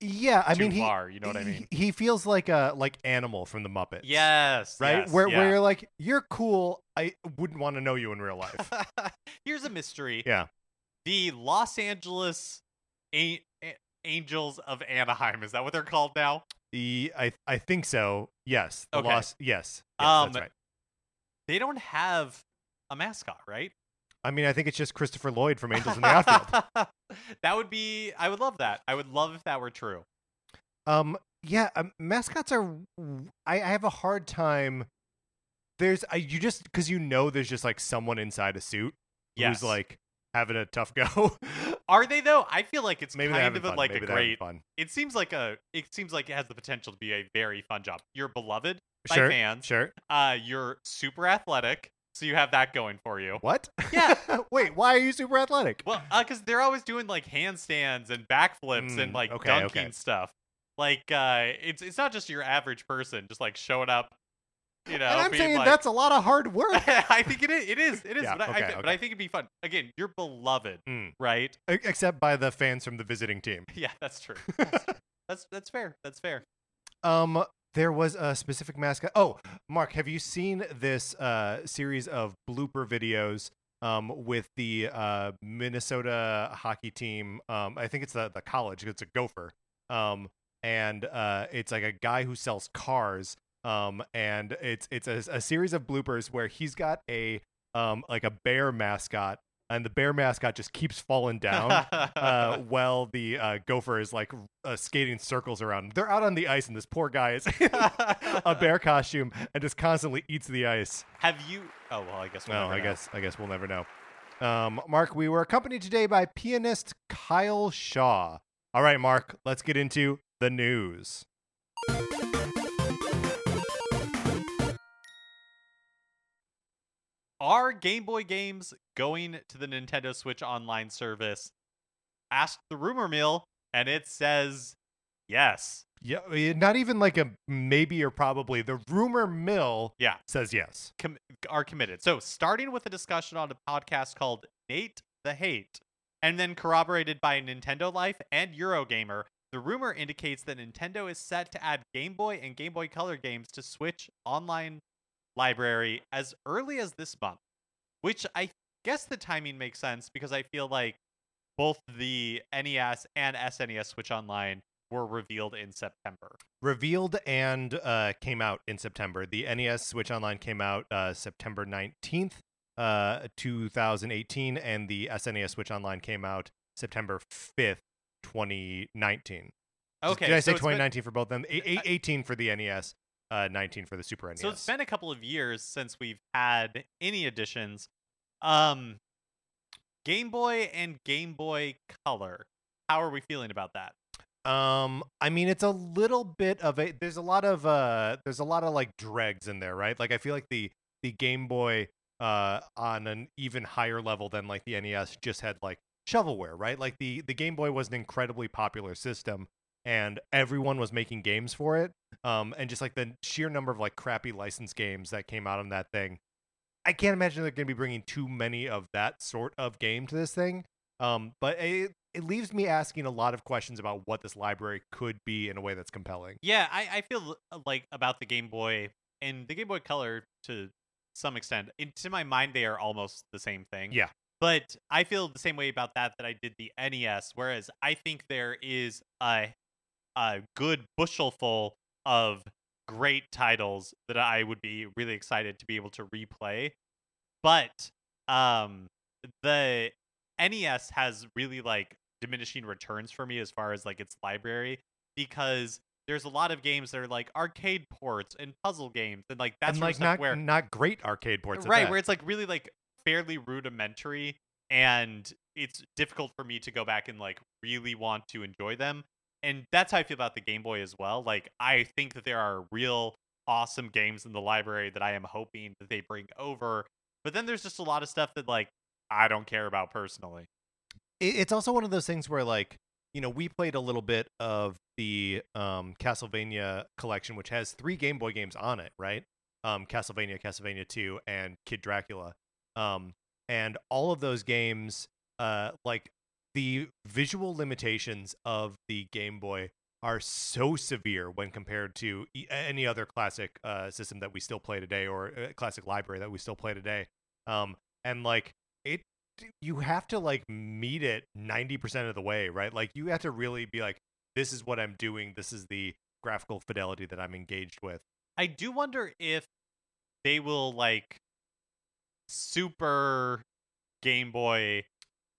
S1: Yeah. I
S2: too
S1: mean, he,
S2: far. You know what I mean?
S1: He feels like a like animal from the Muppets.
S2: Yes.
S1: Right.
S2: yes,
S1: where
S2: yeah.
S1: where you're like, you're cool. I wouldn't want to know you in real life.
S2: Here's a mystery.
S1: yeah.
S2: The Los Angeles A- A- Angels of Anaheim is that what they're called now?
S1: The, I I think so. Yes. The
S2: Okay.
S1: Yes. yes
S2: Um,
S1: that's right.
S2: They don't have a mascot, right?
S1: I mean, I think it's just Christopher Lloyd from Angels in the Outfield.
S2: that would be. I would love that. I would love if that were true.
S1: Um, yeah, um, mascots are. I, I have a hard time. There's, I, you just because you know there's just like someone inside a suit
S2: Yes.
S1: who's like having a tough go.
S2: Are they though? I feel like it's
S1: Maybe
S2: kind of
S1: fun.
S2: like
S1: Maybe
S2: a great.
S1: fun.
S2: It seems like a. It seems like it has the potential to be a very fun job. You're beloved by
S1: Sure,
S2: fans.
S1: sure.
S2: Uh, you're super athletic, so you have that going for you.
S1: What?
S2: Yeah.
S1: Wait, why are you super athletic?
S2: Well, because they're always doing like handstands and backflips and
S1: Mm,
S2: like
S1: okay,
S2: dunking
S1: okay.
S2: stuff. Like, uh, it's it's not just your average person just like showing up. You know,
S1: and I'm saying
S2: like,
S1: that's a lot of hard work.
S2: I think it is. It is. It is.
S1: Yeah,
S2: but, I, I
S1: okay,
S2: but. I think it'd be fun. Again, you're beloved,
S1: Mm.
S2: right?
S1: Except by the fans from the visiting team.
S2: Yeah, that's true. That's, true. that's that's fair. That's fair.
S1: Um, there was a specific mascot. Oh, Mark, have you seen this uh series of blooper videos um with the uh Minnesota hockey team? Um, I think it's the the college. It's a Gopher. Um, and uh, it's like a guy who sells cars. Um, and it's it's a, a series of bloopers where he's got a um like a bear mascot, and the bear mascot just keeps falling down uh, while the uh, gopher is like uh, skating circles around. him. They're out on the ice, and this poor guy is a bear costume and just constantly eats the ice.
S2: Have you? Oh well, I guess. We'll
S1: No,
S2: never
S1: I
S2: know.
S1: guess I guess we'll never know. Um, Mark, we were accompanied today by pianist Kyle Shaw. All right, Mark, let's get into the news.
S2: Are Game Boy games going to the Nintendo Switch Online service? Asked the rumor mill, and it says yes.
S1: Yeah, eh, not even like a maybe or probably. The rumor mill
S2: Yeah,
S1: says yes.
S2: com- are committed. So, starting with a discussion on a podcast called Nate the Hate, and then corroborated by Nintendo Life and Eurogamer, the rumor indicates that Nintendo is set to add Game Boy and Game Boy Color games to Switch Online library as early as this month, which I guess the timing makes sense because I feel like both the NES and SNES Switch Online were revealed in September.
S1: revealed and uh, came out in September. The NES Switch Online came out uh, September 19th, uh, 2018, and the SNES Switch Online came out September 5th, 2019.
S2: Okay,
S1: Did I
S2: so
S1: say
S2: it's been-
S1: 2019 for both of them? A- 18 for the NES, uh, 19 for the Super NES.
S2: So it's been a couple of years since we've had any additions. Um, Game Boy and Game Boy Color. How are we feeling about that?
S1: Um, I mean, it's a little bit of a. There's a lot of uh, there's a lot of like dregs in there, right? Like I feel like the the Game Boy uh, on an even higher level than like the NES just had like shovelware, right? Like the the Game Boy was an incredibly popular system, and everyone was making games for it. Um, and just like the sheer number of like crappy license games that came out on that thing, I can't imagine they're going to be bringing too many of that sort of game to this thing. Um, but it, it leaves me asking a lot of questions about what this library could be in a way that's compelling.
S2: Yeah, I, I feel uh, like about the Game Boy and the Game Boy Color to some extent. In, to my mind, they are almost the same thing.
S1: Yeah.
S2: But I feel the same way about that that I did the NES. Whereas I think there is a a good bushelful of great titles that I would be really excited to be able to replay. But um the NES has really like diminishing returns for me as far as like its library because there's a lot of games that are like arcade ports and puzzle games and like that's
S1: and like not
S2: where
S1: not great arcade ports,
S2: right where it's like really like fairly rudimentary and it's difficult for me to go back and like really want to enjoy them and that's how i feel about the game boy as well like i think that there are real awesome games in the library that i am hoping that they bring over but then there's just a lot of stuff that like i don't care about personally.
S1: It's also one of those things where like you know we played a little bit of the um castlevania collection which has three game boy games on it right? Um castlevania castlevania 2 and kid dracula. Um and all of those games uh like the visual limitations of the game boy are so severe when compared to any other classic uh system that we still play today or uh, classic library that we still play today um and like it you have to like meet it 90% of the way, right? Like you have to really be like this is what I'm doing. This is the graphical fidelity that I'm engaged with.
S2: I do wonder if they will like super Game Boy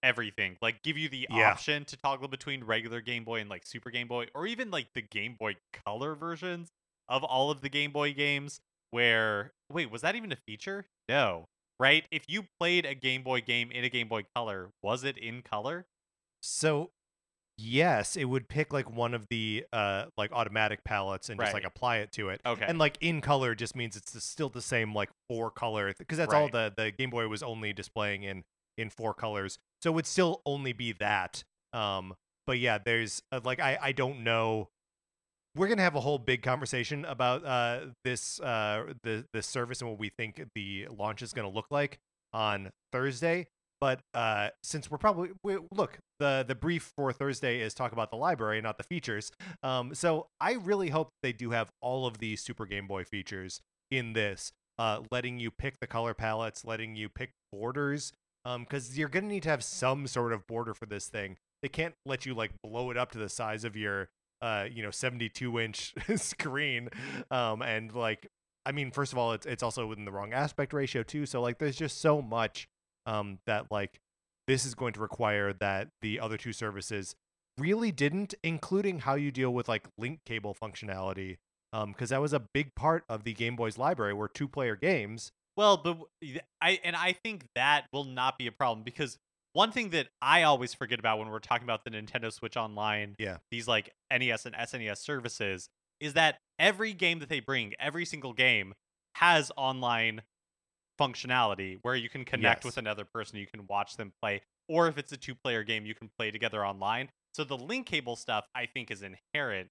S2: everything. Like give you the
S1: Yeah.
S2: option to toggle between regular Game Boy and like Super Game Boy or even like the Game Boy Color versions of all of the Game Boy games where wait, was that even a feature? No. Right? If you played a Game Boy game in a Game Boy Color, was it in color?
S1: So yes, it would pick like one of the uh like automatic palettes and just like apply it to it.
S2: Okay.
S1: And like in color just means it's still the same like four color because that's all the the Game Boy was only displaying in in four colors. So it would still only be that. Um but yeah, there's uh, like I I don't know we're gonna have a whole big conversation about uh, this uh, the this service and what we think the launch is gonna look like on Thursday. But uh, since we're probably we, look the the brief for Thursday is talk about the library, not the features. Um, so I really hope they do have all of the Super Game Boy features in this, uh, letting you pick the color palettes, letting you pick borders, because you're gonna need to have some sort of border for this thing. They can't let you like blow it up to the size of your uh you know 72 inch screen um and like i mean first of all it's it's also within the wrong aspect ratio too so like there's just so much um that like this is going to require that the other two services really didn't including how you deal with like link cable functionality um because that was a big part of the game boy's library were two player games
S2: Well, but I and I think that will not be a problem because one thing that I always forget about when we're talking about the Nintendo Switch Online,
S1: Yeah.
S2: these like NES and SNES services, is that every game that they bring, every single game has online functionality where you can connect with another person, you can watch them play, or if it's a two-player game, you can play together online. So the link cable stuff, I think, is inherent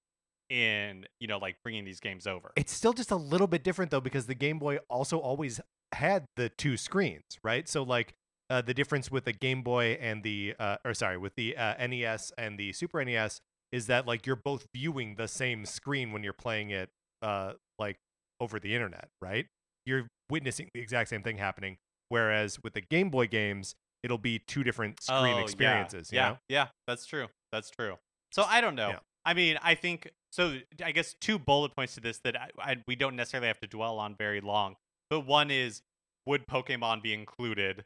S2: in you know like bringing these games over.
S1: it's still just a little bit different though because the game boy also always had the two screens right so like uh, the difference with the game boy and the uh, or sorry with the uh, nes and the super nes is that like you're both viewing the same screen when you're playing it uh like over the internet right you're witnessing the exact same thing happening whereas with the game boy games it'll be two different screen
S2: Oh, yeah.
S1: experiences you
S2: Yeah,
S1: know?
S2: yeah, that's true. That's true. So I don't know.
S1: Yeah.
S2: I mean, I think so. I guess two bullet points to this that I, I, we don't necessarily have to dwell on very long. But one is, would Pokemon be included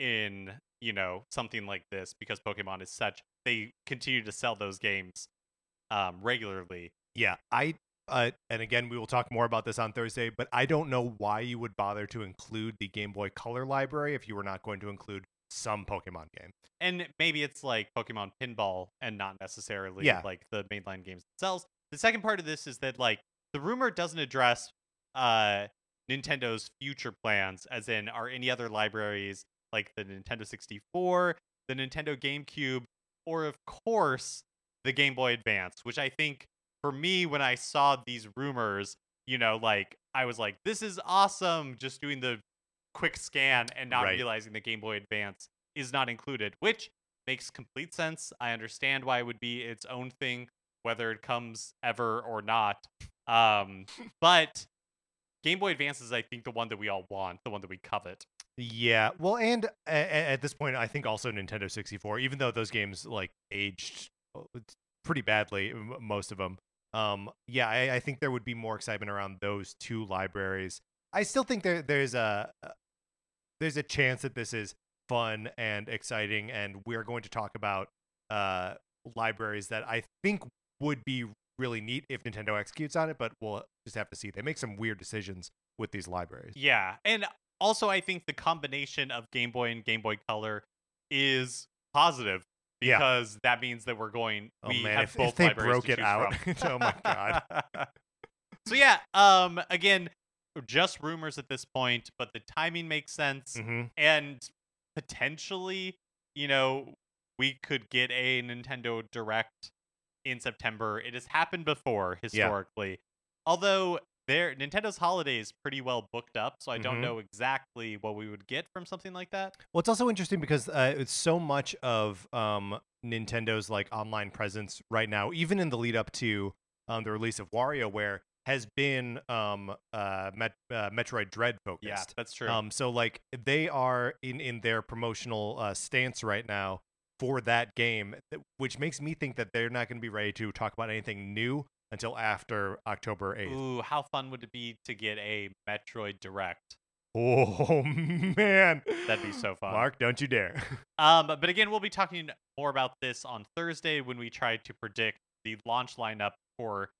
S2: in you know something like this because Pokemon is such they continue to sell those games um, regularly.
S1: Yeah, I uh, and again we will talk more about this on Thursday, but I don't know why you would bother to include the Game Boy Color library if you were not going to include some Pokemon game.
S2: and maybe it's like Pokemon Pinball and not necessarily
S1: Yeah.
S2: like the mainline games themselves. The second part of this is that like the rumor doesn't address uh Nintendo's future plans, as in are any other libraries like the Nintendo 64, the Nintendo GameCube, or of course the Game Boy Advance, which I think for me when I saw these rumors, you know, like I was like, this is awesome, just doing the quick scan and not
S1: Right.
S2: realizing the Game Boy Advance is not included, which makes complete sense. I understand why it would be its own thing, whether it comes ever or not. Um, but Game Boy Advance is, I think, the one that we all want, the one that we covet.
S1: Yeah, well, and a- a- at this point, I think also Nintendo 64, even though those games like aged uh, pretty badly, most of them. Um, yeah, I, I think there would be more excitement around those two libraries. I still think there there's a uh, there's a chance that this is fun and exciting, and we're going to talk about uh libraries that I think would be really neat if Nintendo executes on it, but we'll just have to see. They make some weird decisions with these libraries.
S2: Yeah, and also I think the combination of Game Boy and Game Boy Color is positive
S1: Yeah.
S2: because that means that we're going.
S1: Oh,
S2: we
S1: man,
S2: have
S1: if- if they
S2: libraries
S1: broke it out, oh my God.
S2: so yeah, um, again, just rumors at this point, but the timing makes sense,
S1: hmm
S2: and potentially, you know, we could get a Nintendo Direct in September. It has happened before historically, although their Nintendo's holiday is pretty well booked up, so I don't
S1: Mhm.
S2: know exactly what we would get from something like that.
S1: Well, it's also interesting because uh, it's so much of um, Nintendo's like online presence right now, even in the lead up to um, the release of WarioWare, has been um, uh, Met- uh, Metroid Dread focused.
S2: Yeah, that's true.
S1: Um, so like they are in in their promotional uh, stance right now for that game, which makes me think that they're not going to be ready to talk about anything new until after October eighth.
S2: Ooh, how fun would it be to get a Metroid Direct?
S1: Oh man,
S2: That'd be so fun.
S1: Mark, don't you dare.
S2: Um, but again, we'll be talking more about this on Thursday when we try to predict the launch lineup for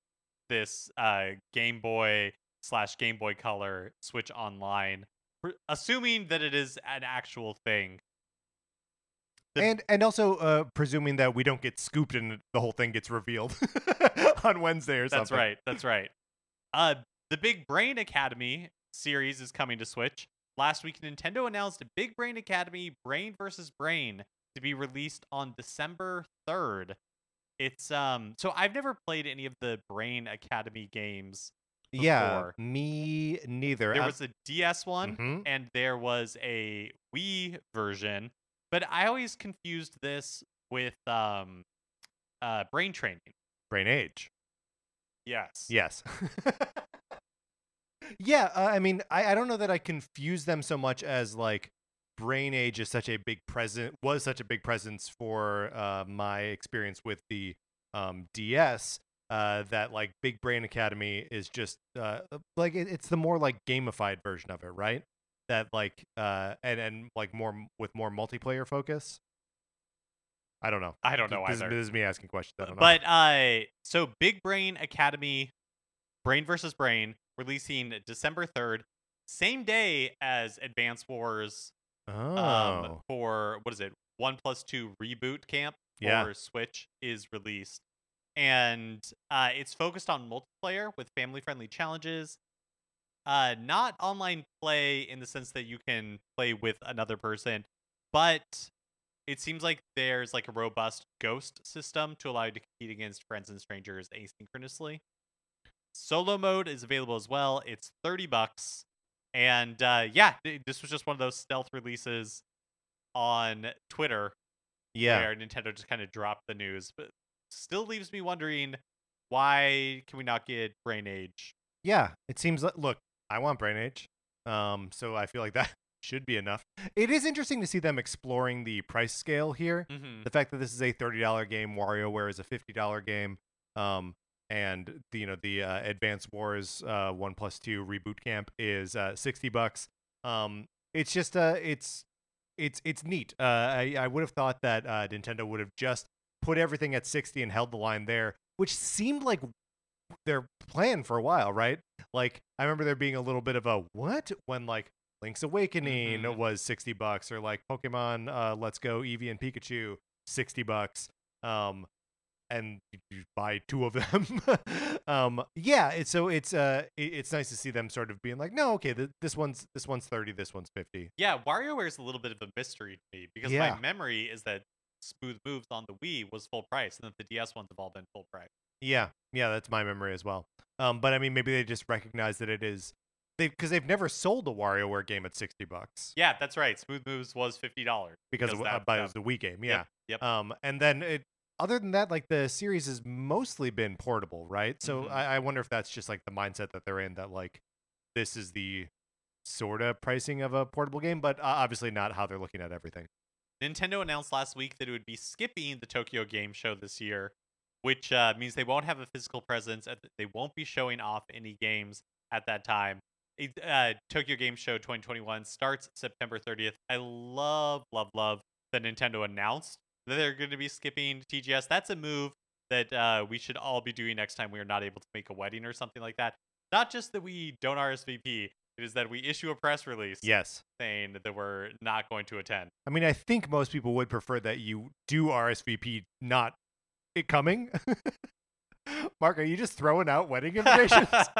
S2: this uh, Game Boy slash Game Boy Color Switch Online, assuming that it is an actual thing.
S1: And and also uh, presuming that we don't get scooped and the whole thing gets revealed on Wednesday or something.
S2: That's right. That's right. Uh, the Big Brain Academy series is coming to Switch. Last week, Nintendo announced Big Brain Academy Brain versus Brain to be released on December 3rd. It's um so I've never played any of the Brain Academy games.
S1: Yeah, me neither.
S2: There was a DS one
S1: mhm.
S2: and there was a Wii version, but I always confused this with um uh Brain Training.
S1: Brain Age.
S2: Yes.
S1: Yes. yeah, uh, I mean, I, I don't know that I confuse them so much as like Brain Age is such a big present was such a big presence for uh, my experience with the um, DS uh, that like Big Brain Academy is just uh, like it, it's the more like gamified version of it, right? That like uh, and and like more with more multiplayer focus. I don't know.
S2: I don't know
S1: this,
S2: either.
S1: This is me asking questions. I don't know.
S2: But uh so Big Brain Academy Brain versus Brain releasing December 3rd, same day as Advance Wars
S1: oh,
S2: um for what is it? 1 plus 2 reboot camp for
S1: Yeah.
S2: Switch is released. And uh it's focused on multiplayer with family-friendly challenges. Uh not online play in the sense that you can play with another person, but it seems like there's like a robust ghost system to allow you to compete against friends and strangers asynchronously. Solo mode is available as well. It's 30 bucks. And uh, yeah, this was just one of those stealth releases on Twitter
S1: yeah.
S2: where Nintendo just kind of dropped the news. But still leaves me wondering why can we not get Brain Age?
S1: Yeah, it seems like look, I want Brain Age. Um, so I feel like that should be enough. It is interesting to see them exploring the price scale here.
S2: Mm-hmm.
S1: The fact that this is a thirty dollar game, WarioWare is a fifty dollar game, um, and the, you know the uh, Advance Wars uh, one plus two reboot camp is uh, sixty bucks. Um, it's just uh, it's it's it's neat. Uh, I I would have thought that uh, Nintendo would have just put everything at sixty and held the line there, which seemed like their plan for a while, right? Like I remember there being a little bit of a what when like Link's Awakening
S2: Mhm.
S1: was 60 bucks or like Pokemon uh Let's Go Eevee and Pikachu 60 bucks. Um and you buy two of them. um, yeah, it's so it's uh it's nice to see them sort of being like, no, okay, th- this one's this one's thirty, this one's fifty.
S2: Yeah, WarioWare is a little bit of a mystery to me because
S1: Yeah.
S2: my memory is that Smooth Moves on the Wii was full price, and that the DS ones have all been full price.
S1: Yeah, yeah, that's my memory as well. Um, but I mean, maybe they just recognize that it is they because they've never sold a WarioWare game at sixty bucks
S2: Yeah, that's right. Smooth Moves was fifty dollars
S1: because, of,
S2: that-
S1: but it
S2: that-
S1: was the Wii game. Yeah.
S2: Yep, yep.
S1: Um, and then it. Other than that, like the series has mostly been portable, right? So
S2: Mhm.
S1: I, I wonder if that's just like the mindset that they're in that like this is the sort of pricing of a portable game, but uh, obviously not how they're looking at everything.
S2: Nintendo announced last week that it would be skipping the Tokyo Game Show this year, which uh, means they won't have a physical presence. The, they won't be showing off any games at that time. It, uh, Tokyo Game Show 2021 starts September 30th. I love, love, love that Nintendo announced that they're going to be skipping TGS. That's a move that uh, we should all be doing next time we are not able to make a wedding or something like that. Not just that we don't RSVP, it is that we issue a press release
S1: Yes.
S2: saying that we're not going to attend.
S1: I mean, I think most people would prefer that you do RSVP, not it coming. Mark, are you just throwing out wedding invitations?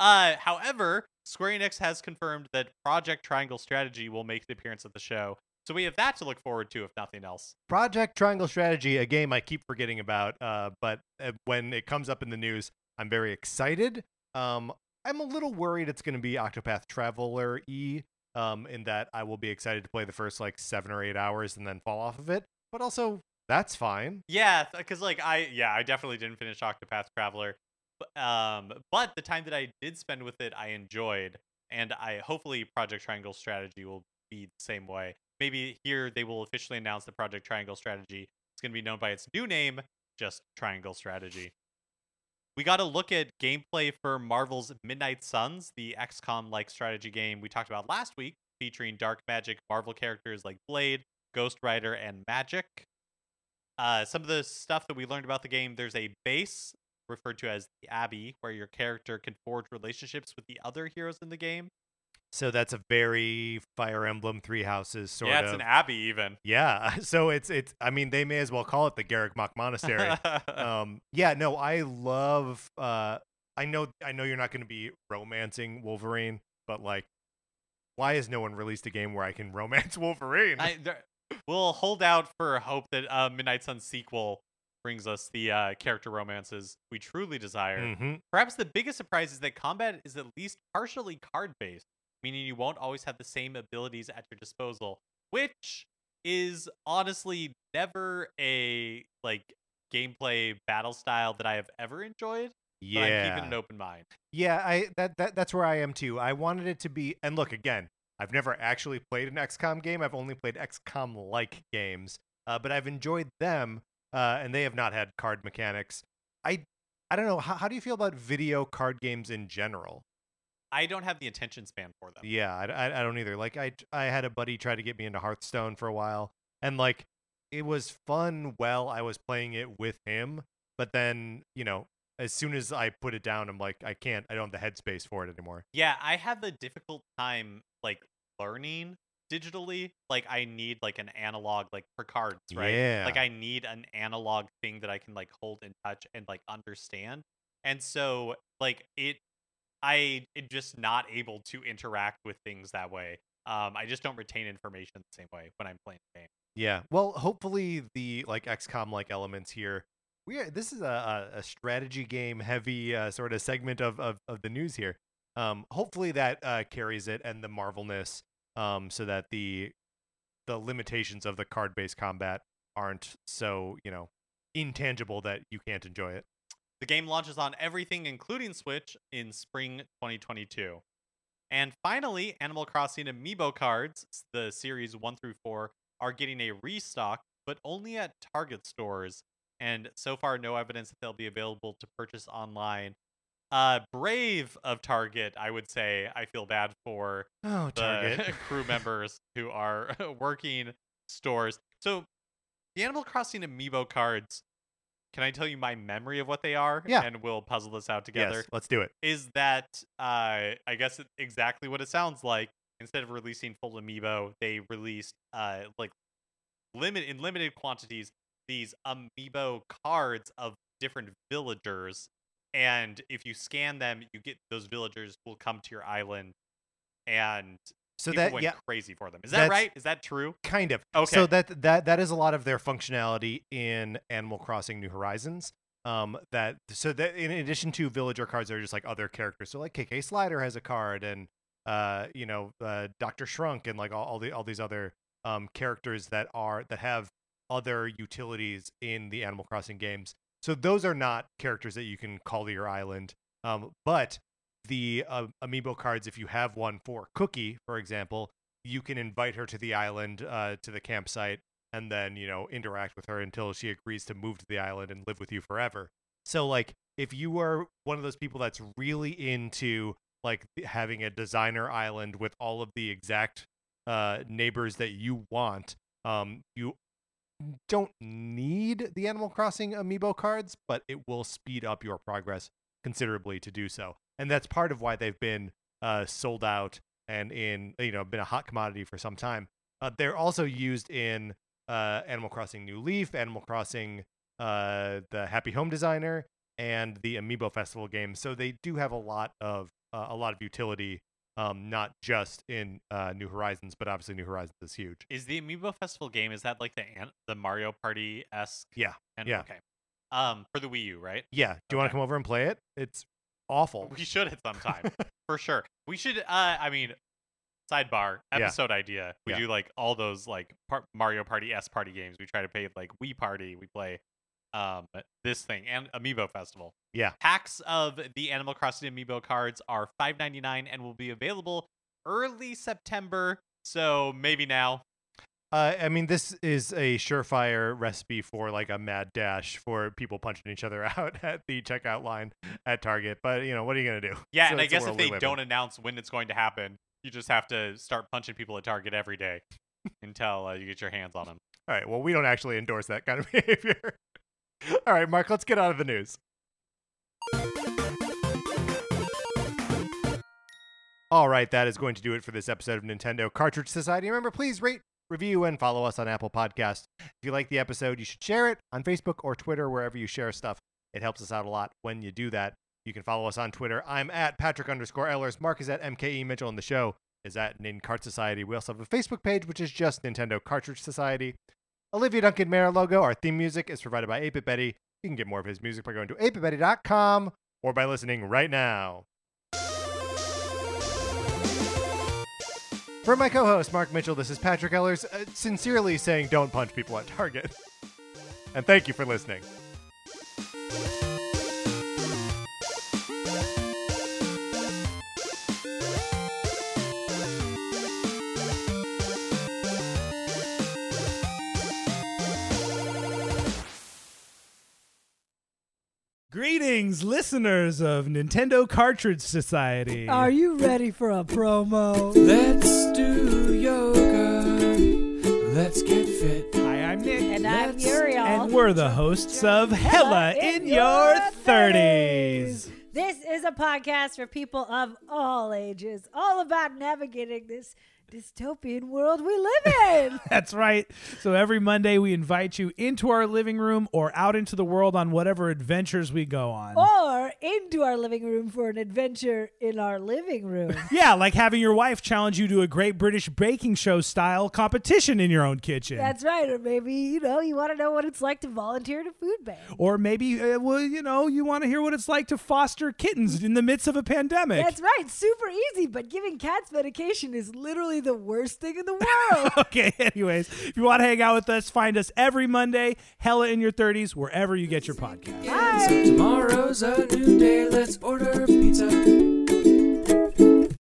S2: uh, however, Square Enix has confirmed that Project Triangle Strategy will make the appearance at the show. So we have that to look forward to, if nothing else.
S1: Project Triangle Strategy, a game I keep forgetting about, uh, but uh, when it comes up in the news, I'm very excited. Um, I'm a little worried it's going to be Octopath Traveler E, um, in that I will be excited to play the first like seven or eight hours and then fall off of it. But also, that's fine.
S2: Yeah, because like I, yeah, I definitely didn't finish Octopath Traveler, but, um, but the time that I did spend with it, I enjoyed, and I hopefully Project Triangle Strategy will be the same way. Maybe here they will officially announce the Project Triangle Strategy. It's going to be known by its new name, just Triangle Strategy. We got to look at gameplay for Marvel's Midnight Suns, the XCOM like strategy game we talked about last week, featuring dark magic Marvel characters like Blade, Ghost Rider, and Magik. Uh, some of the stuff that we learned about the game there's a base referred to as the Abbey, where your character can forge relationships with the other heroes in the game.
S1: So that's a very Fire Emblem Three Houses sort
S2: yeah,
S1: of.
S2: it's an Abbey even.
S1: yeah. So it's it's. I mean, they may as well call it the Garreg Mach Monastery. um yeah no i love uh i know i know you're not going to be romancing wolverine but like why has no one released a game where i can romance wolverine
S2: I, there, we'll hold out for hope that uh, Midnight Sun sequel brings us the uh, character romances we truly desire.
S1: Mhm.
S2: Perhaps the biggest surprise is that combat is at least partially card based, meaning you won't always have the same abilities at your disposal, which is honestly never a like gameplay battle style that I have ever enjoyed. But I'm
S1: yeah
S2: keeping an open mind.
S1: yeah i that, that that's where i am too i wanted it to be and look again i've never actually played an xcom game i've only played xcom like games uh, but i've enjoyed them uh, and they have not had card mechanics i i don't know how, how do you feel about video card games in general
S2: I don't have the attention span for them.
S1: Yeah, I, I, I don't either. Like I I had a buddy try to get me into Hearthstone for a while, and like it was fun while I was playing it with him. But then you know, as soon as I put it down, I'm like, I can't. I don't have the headspace for it anymore.
S2: Yeah, I have a difficult time like learning digitally. Like I need like an analog like for cards, right?
S1: Yeah.
S2: Like I need an analog thing that I can like hold in touch and like understand. And so like it I am just not able to interact with things that way. Um I just don't retain information the same way when I'm playing the game.
S1: Yeah. Well, hopefully the like XCOM like elements here. We are, this is a, a, a strategy game heavy uh, sort of segment of, of of the news here. Um, hopefully that uh, carries it and the marvelness, um, so that the the limitations of the card based combat aren't so you know intangible that you can't enjoy it.
S2: The game launches on everything, including Switch, in spring 2022. And finally, Animal Crossing Amiibo cards, the series 1 through 4, are getting a restock, but only at Target stores. And so far, no evidence that they'll be available to purchase online. Uh, brave of Target, I would say. I feel bad for
S1: Oh,
S2: the
S1: Target.
S2: crew members who are working stores. So, the Animal Crossing Amiibo cards, can I tell you my memory of what they are?
S1: Yeah.
S2: And we'll puzzle this out together.
S1: yes, let's do it.
S2: Is that, uh, I guess, exactly what it sounds like. Instead of releasing full Amiibo, they released, uh, like, limit in limited quantities, these amiibo cards of different villagers, and if you scan them, you get those villagers will come to your island, and
S1: So that
S2: went
S1: yeah,
S2: crazy for them. Is that right? Is that true?
S1: kind of.
S2: Okay.
S1: So that that that is a lot of their functionality in Animal Crossing New Horizons. Um, that so that in addition to villager cards, there are just like other characters. So like KK Slider has a card, and uh, you know, uh, Doctor Shrunk, and like all, all the all these other um characters that are that have other utilities in the Animal Crossing games. So those are not characters that you can call to your island. Um, but the uh, amiibo cards, if you have one for Cookie, for example, you can invite her to the island, uh, to the campsite, and then you know interact with her until she agrees to move to the island and live with you forever. So like, if you are one of those people that's really into like having a designer island with all of the exact uh, neighbors that you want, um, you don't need the Animal Crossing amiibo cards, but it will speed up your progress considerably to do so. And that's part of why they've been uh, sold out and in you know been a hot commodity for some time. Uh, they're also used in uh, Animal Crossing New Leaf, Animal Crossing uh, the Happy Home Designer, and the Amiibo Festival games. So they do have a lot of uh, a lot of utility, um, not just in uh, New Horizons, but obviously New Horizons is huge.
S2: Is the Amiibo Festival game? Is that like the an- the Mario Party esque?
S1: Yeah,
S2: And,
S1: yeah.
S2: Okay. Um, for the Wii U, right?
S1: Yeah, do you want to come over and play it? It's awful.
S2: We should at some time for sure. We should. Uh, I mean, sidebar
S1: Yeah.
S2: episode idea. We
S1: Yeah.
S2: do like all those like par- Mario Party S party games. We try to play like Wii Party. We play um this thing and Amiibo Festival.
S1: Yeah.
S2: Packs of the Animal Crossing Amiibo cards are five ninety nine and will be available early September. So maybe now.
S1: Uh, I mean, this is a surefire recipe for like a mad dash for people punching each other out at the checkout line at Target. But you know, what are you gonna do?
S2: Yeah,
S1: So
S2: and I guess if they don't
S1: in.
S2: announce when it's going to happen, you just have to start punching people at Target every day until uh, you get your hands on them.
S1: All right. Well, we don't actually endorse that kind of behavior. All right, Mark. Let's get out of the news. All right, that is going to do it for this episode of Nintendo Cartridge Society. Remember, please rate, review, and follow us on Apple Podcast. If you like the episode, you should share it on Facebook or Twitter, wherever you share stuff. It helps us out a lot when you do that. You can follow us on Twitter. I'm at Patrick underscore Ellers. Mark is at MKE Mitchell, and the show is at Nin Cart Society. We also have a Facebook page, which is just Nintendo Cartridge Society. Olivia Duncan Mara logo. Our theme music is provided by 8 Betty. You can get more of his music by going to 8bitbetty.com or by listening right now. For my co-host Mark Mitchell, this is Patrick Ellers, uh, sincerely saying don't punch people at Target. And thank you for listening.
S3: Greetings, listeners of Nintendo Cartridge Society.
S4: Are you ready for a promo?
S5: Let's do yoga. Let's get fit.
S3: Hi, I'm Nick.
S4: And I'm
S5: Let's-
S4: Uriel.
S3: And we're the hosts of Hella in Your 30s.
S4: This is a podcast for people of all ages, all about navigating this dystopian world we live in.
S3: That's right. So every Monday, we invite you into our living room or out into the world on whatever adventures we go on.
S4: or into our living room for an adventure in our living room.
S3: Yeah, like having your wife challenge you to a great British baking show style competition in your own kitchen.
S4: That's right. Or maybe, you know, you want to know what it's like to volunteer at a food bank.
S3: or maybe, uh, well, you know, you want to hear what it's like to foster kittens in the midst of a pandemic.
S4: That's right. Super easy, but giving cats medication is literally the worst thing in the world.
S3: okay, anyways, if you want to hang out with us, find us every Monday, Hella in Your 30s, wherever you get your podcast.
S4: Bye.
S5: So tomorrow's a new day. Let's order pizza.